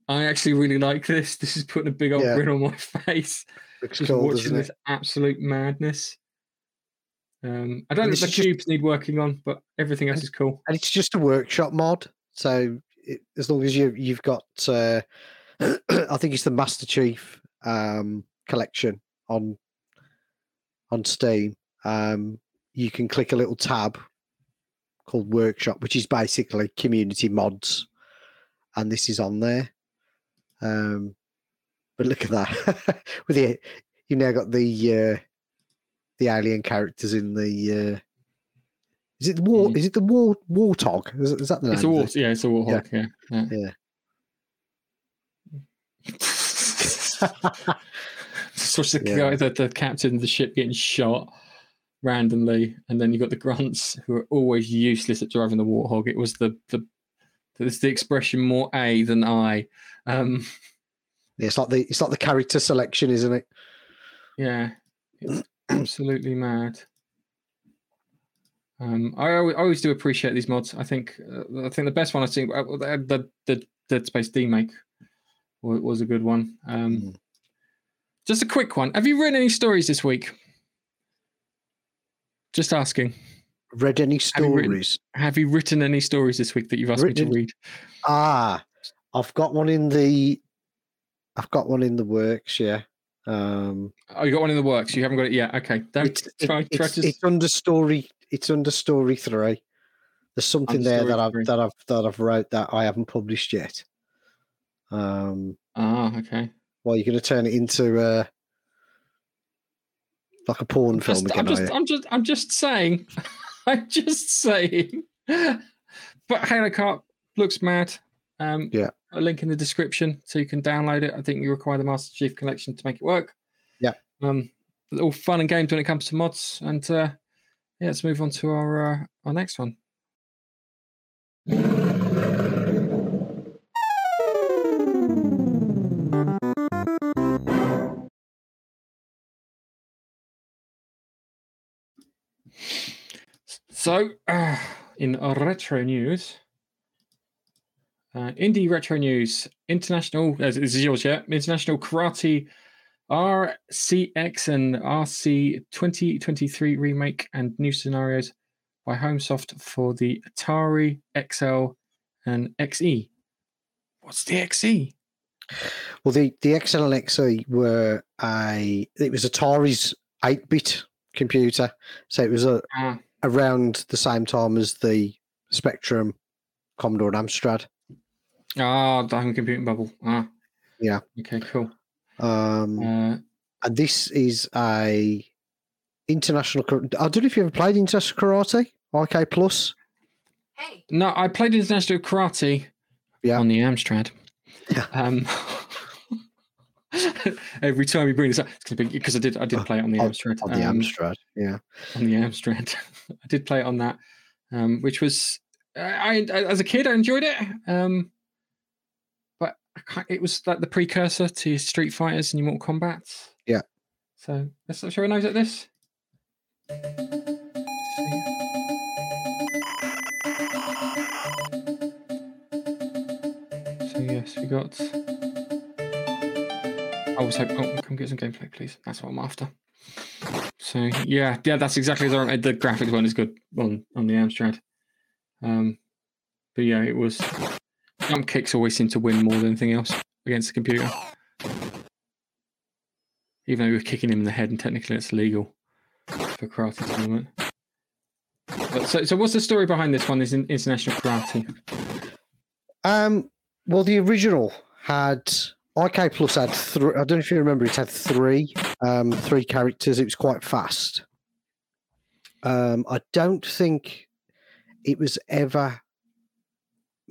I actually really like this. This is putting a big old Yeah. grin on my face. Looks Just cool, watching this absolute madness. Um, I don't And think the is just- cubes need working on, but everything else is cool. And it's just a workshop mod. So it, as long as you you've got, uh, I think it's the Master Chief um, collection on on Steam. Um, you can click a little tab called Workshop, which is basically community mods, and this is on there. Um, but look at that! With the you now got the uh, the alien characters in the. Is it the war? Mhm. Is it the war warthog? Is, is that the name? It's a war, yeah, it's a warthog. Yeah, yeah. Yeah. Sort the Yeah. guy, the, the captain of the ship getting shot randomly, and then you got the grunts who are always useless at driving the warthog. It was the the it's the expression more A than I. Um, Yeah, it's like the it's like the character selection, isn't it? yeah, it's absolutely mad. Um, I, always, I always do appreciate these mods. I think uh, I think the best one I think uh, the the, Dead Space demake wa- was a good one. Um, Mm. Just a quick one. Have you written any stories this week? Just asking. Read any Have you written- stories? Have you written any stories this week that you've asked me to read? Ah, I've got one in the I've got one in the works, yeah. Um Oh, you got one in the works. You haven't got it yet. Okay. Don't it's, it- try, try to. it's under story it's under story three. There's something Under there that I've three. that I've that I've wrote that I haven't published yet. Um Ah, okay. well you're gonna turn it into uh like a porn film Just, again, I'm just. I'm just, I'm just saying. I'm just saying. But Halo Kart looks mad. Um, Yeah. A link in the description so you can download it. I think you require the Master Chief Collection to make it work. Yeah. Um, all fun and games when it comes to mods. And uh, yeah, let's move on to our uh, our next one. So, uh, in retro news, uh, indie retro news, international, uh, this is yours, yeah? International Karate RCX and RC 2023 remake and new scenarios by Homesoft for the Atari XL and XE. What's the? XE? Well the the XL and XE were a it was Atari's eight bit computer. So it was a Ah, around the same time as the Spectrum Commodore and Amstrad. ah, the home computing bubble. Ah, Yeah. Okay, cool. Um, Uh, and this is a international. I don't know if you ever played international karate, IK Plus. Hey. No, I played international karate Yeah. on the Amstrad. Yeah. Um, every time you bring this up, it's because I did I did play it on the on, Amstrad. on the um, Amstrad. Yeah, On the Amstrad, I did play it on that, um, which was I, I as a kid I enjoyed it, um, but I can't, it was like the precursor to Street Fighters and your Mortal Kombat. Yeah. So let's show a nose at this. So yes, we got. I was hoping. Oh, come get some gameplay, please. That's what I'm after. So yeah, yeah, that's exactly as I remember. The graphics one is good on on the Amstrad. Um, but yeah, it was jump kicks always seem to win more than anything else against the computer. Even though you're kicking him in the head, and technically it's legal for karate tournament. But so, so what's the story behind this one? Is in international karate? Um, well, the original had IK Plus had three. I don't know if you remember, it had three, um, three characters. It was quite fast. Um, I don't think it was ever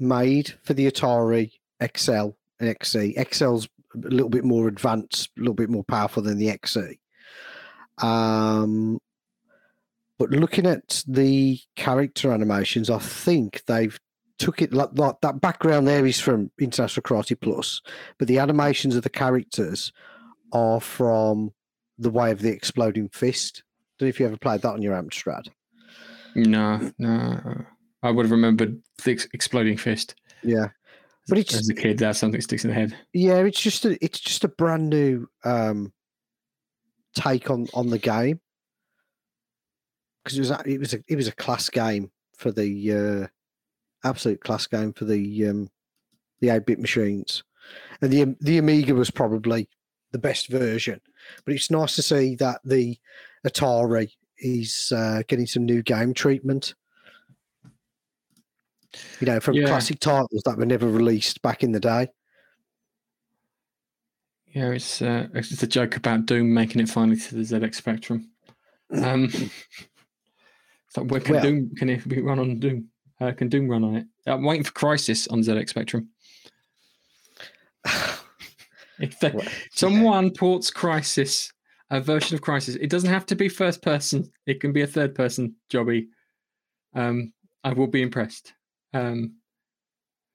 made for the Atari XL and XE. XL's a little bit more advanced, a little bit more powerful than the XE. Um, but looking at the character animations, I think they've took it like, like that background there is from International Karate Plus, but the animations of the characters are from the Way of the Exploding Fist. Don't know if you ever played that on your Amstrad. No, no. I would have remembered the ex- exploding fist. Yeah, but it's As a kid, that's something that sticks in the head. yeah, it's just a it's just a brand new um, take on on the game because it was a- it was a it was a class game for the uh, absolute class game for the um, the eight bit machines, and the the Amiga was probably the best version. But it's nice to see that the Atari is uh, getting some new game treatment. You know, from Yeah. classic titles that were never released back in the day. Yeah, it's uh, it's a joke about Doom making it finally to the ZX Spectrum. Um, it's like, where can Well- Doom can it be run on Doom? Uh, can Doom run on it? I'm waiting for Crysis on ZX Spectrum. If they, Well, someone ports Crysis, a version of Crysis, it doesn't have to be first person. It can be a third person jobby. Um, I will be impressed. Um,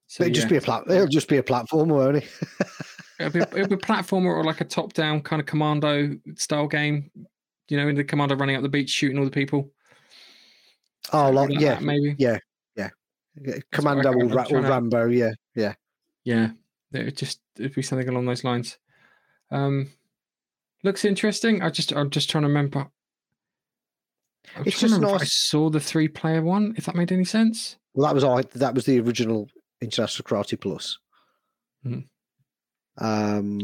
so It'll just yeah. be a plat. It'll just be a platform, won't it? it'll be, it'll be a platformer or like a top down kind of commando style game. You know, in the commando running up the beach shooting all the people. oh, like, Something yeah, that, maybe. yeah. Yeah. Commando I- or, Ra- or Rambo. Yeah, yeah. Yeah, it would just it'd be something along those lines. Um, looks interesting. I just I'm just trying to remember. I'm It's trying to just remember if I saw the three player one. If that made any sense. Well, that was I. That was the original International Karate Plus. Mhm. Um,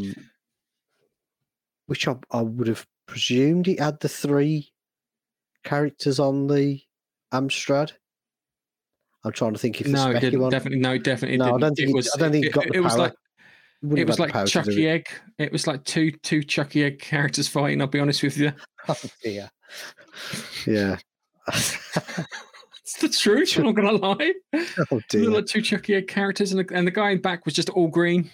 which I, I would have presumed it had the three characters on the Amstrad. I'm trying to think if no, it didn't. one. Definitely, no, definitely. No, I didn't. don't think it it- was. I don't think it got the it was power. like wouldn't it was like Chuckie. Egg. It was like two two Chuckie Egg characters fighting. I'll be honest with you. Oh dear. Yeah. It's the truth. I'm not gonna lie. oh There were two Chuckie characters, and the, and the guy in back was just all green.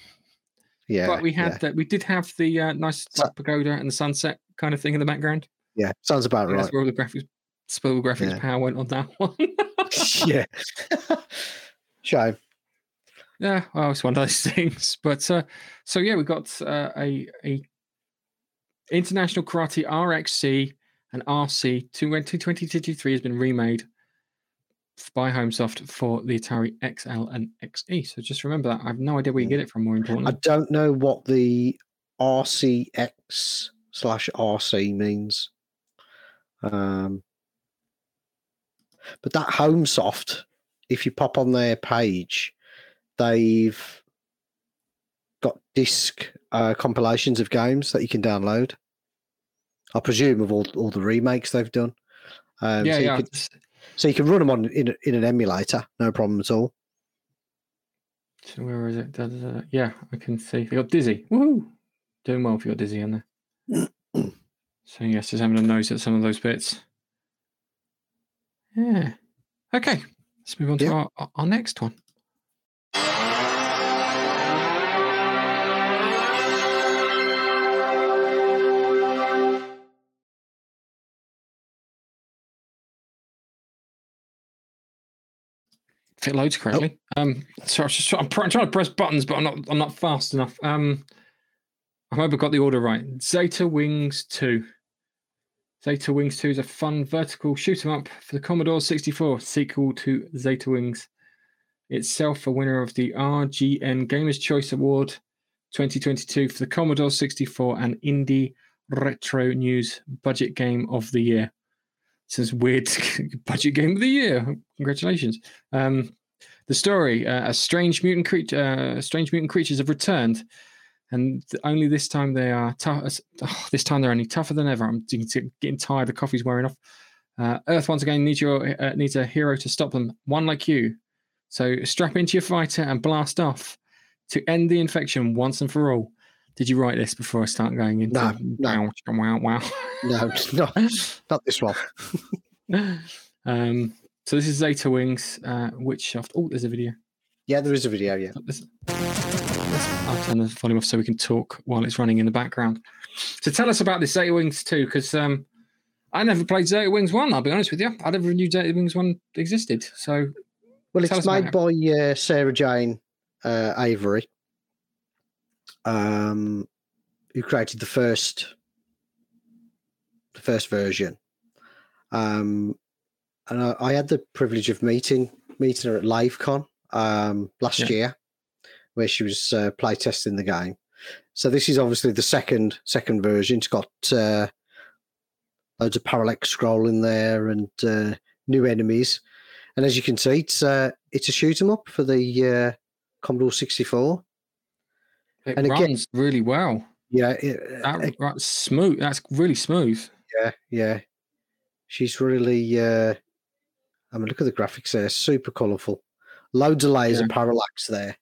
Yeah. but we had yeah. that. We did have the uh, nice So- pagoda and the sunset kind of thing in the background. Yeah. Sounds about right. That's where all the graphics, spoil graphics Yeah. power went on that one. yeah. Shame. yeah, well, it's one of those things. But uh, so yeah, we got uh, a a international karate RXC and RC 2023 has been remade by Homesoft for the Atari XL and XE. So just remember that. I have no idea where you get it from. More I don't know what the RCX slash RC means. Um, but that HomeSoft, if you pop on their page, they've got disc uh, compilations of games that you can download. I presume of all, all the remakes they've done. Um, yeah, so, yeah. can, so you can run them on in, in an emulator, no problem at all. So where is it? Da, da, da. Yeah, I can see. They got Dizzy. Woohoo! Doing well if you got Dizzy in there. so yes, just having a nose at some of those bits. Yeah. Okay. Let's move on to Yeah. our- our next one. If it loads correctly. Um, so I was just try- I'm trying to press buttons, but I'm not. I'm not fast enough. Um, I hope I got the order right. Zeta Wings Two. Zeta Wings Two is a fun vertical shoot 'em up for the Commodore 64, sequel to Zeta Wings. Itself a winner of the RGN Gamers Choice Award 2022 for the Commodore 64 and Indie Retro News Budget Game of the Year. This is weird budget game of the year. Congratulations. Um, the story: uh, a strange mutant creature, uh, strange mutant creatures have returned, and only this time they are tough. Oh, this time they're only tougher than ever. I'm getting getting tired. The coffee's wearing off. Uh, Earth once again needs your uh, needs a hero to stop them. One like you. So strap into your fighter and blast off to end the infection once and for all. Did you write this before I start going into No, no. wow wow wow? No, not, not this one. um, so this is Zeta Wings, uh, Witchshaft. Oh, there's a video. Yeah, there is a video. Yeah. I'll turn the volume off so we can talk while it's running in the background. So tell us about this Zeta Wings 2, because um, I never played Zeta Wings 1, I'll be honest with you. I never knew Zeta Wings 1 existed. So Well, it's made by uh, Sarah Jane uh, Avery, um, who created the first, the first version. Um, and I, I had the privilege of meeting meeting her at LiveCon um, last Yeah. year, where she was uh, playtesting the game. So this is obviously the second second version. It's got uh, loads of parallax scrolling there and uh, new enemies. And as you can see, it's uh, it's a shoot 'em up for the uh, Commodore 64. It And again- runs really well. Yeah, it, uh, That, that's smooth. That's really smooth. yeah, yeah. She's really. Uh, I mean, look at the graphics there, super colourful. Loads of layers of parallax there.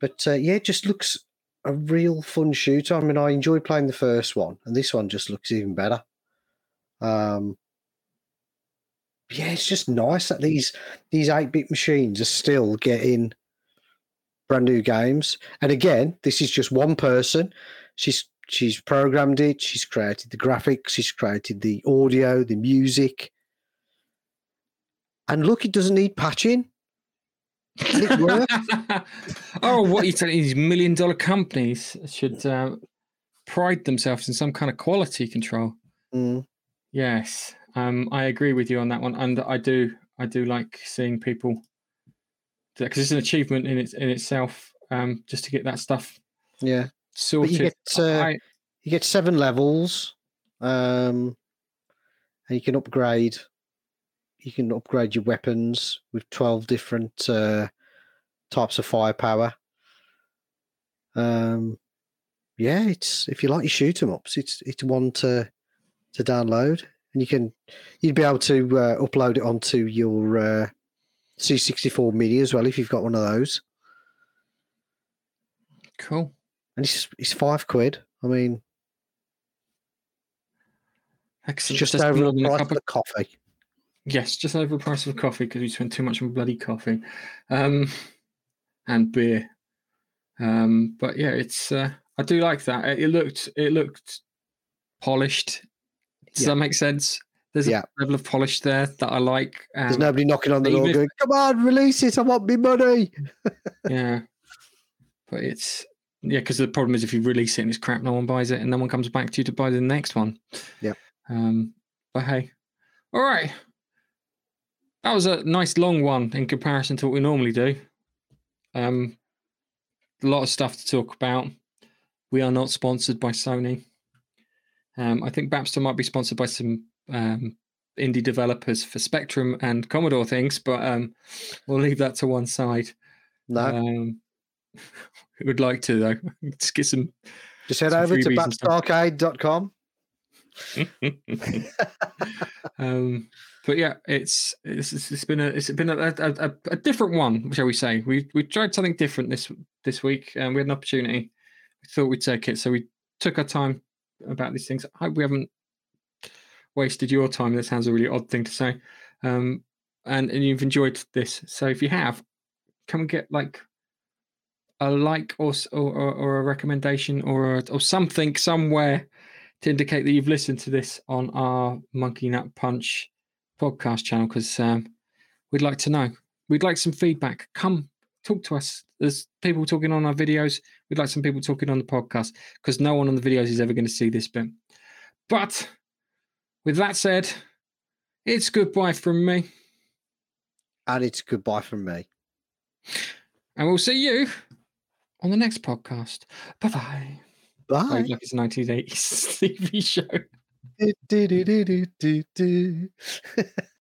But uh, yeah, it just looks a real fun shooter. I mean, I enjoy playing the first one, and this one just looks even better. Um, yeah, it's just nice that these these eight bit machines are still getting brand new games. And again, this is just one person. She's she's programmed it. She's created the graphics. She's created the audio, the music. And look, it doesn't need patching. And it works. oh, what are you telling? These million dollar companies should uh, pride themselves in some kind of quality control. Mm. Yes, um, I agree with you on that one, and I do, I do like seeing people because it's an achievement in its in itself. Um, just to get that stuff Yeah. But you get uh, I- you get seven levels, um, and you can upgrade. You can upgrade your weapons with twelve different uh, types of firepower. Um, yeah, it's if you like your shoot 'em ups, it's it's one to to download, and you can you'd be able to uh, upload it onto your uh, C64 Mini as well if you've got one of those. cool. And it's it's five quid. I mean, Excellent. just That's over the price cup of the coffee. Yes, just over the price of coffee because we spent too much on bloody coffee, um, and beer. Um, but yeah, it's uh, I do like that. It, it looked it looked polished. Does Yeah. that make sense? There's Yeah. a level of polish there that I like. There's Um, nobody knocking on the door going, "Come on, release it! I want me money." yeah, but it's yeah because the problem is if you release it and it's crap, no one buys it, and no one comes back to you to buy the next one. Yeah. Um, but hey, all right. That was a nice long one in comparison to what we normally do. Um, a lot of stuff to talk about. We are not sponsored by Sony. Um, I think Baxter might be sponsored by some um, indie developers for Spectrum and Commodore things, but um, we'll leave that to one side. No, Um, we would like to though. Just get some. just head some over to stuff. um, but yeah, it's it's, it's been a it's been a, a, a, a different one, shall we say? We we tried something different this this week, and we had an opportunity. We thought we'd take it, so we took our time about these things. I hope we haven't wasted your time. That sounds a really odd thing to say, um, and and you've enjoyed this. So if you have, come and get like a like or or, or, a recommendation or or something somewhere to indicate that you've listened to this on our Monkey Nut Punch podcast channel because um, we'd like to know. We'd like some feedback. Come talk to us. There's people talking on our videos. We'd like some people talking on the podcast because no one on the videos is ever going to see this bit. But with that said, it's goodbye from me, And it's goodbye from me. and we'll see you on the next podcast. Bye bye. Bye. Like it's a 1980s TV show.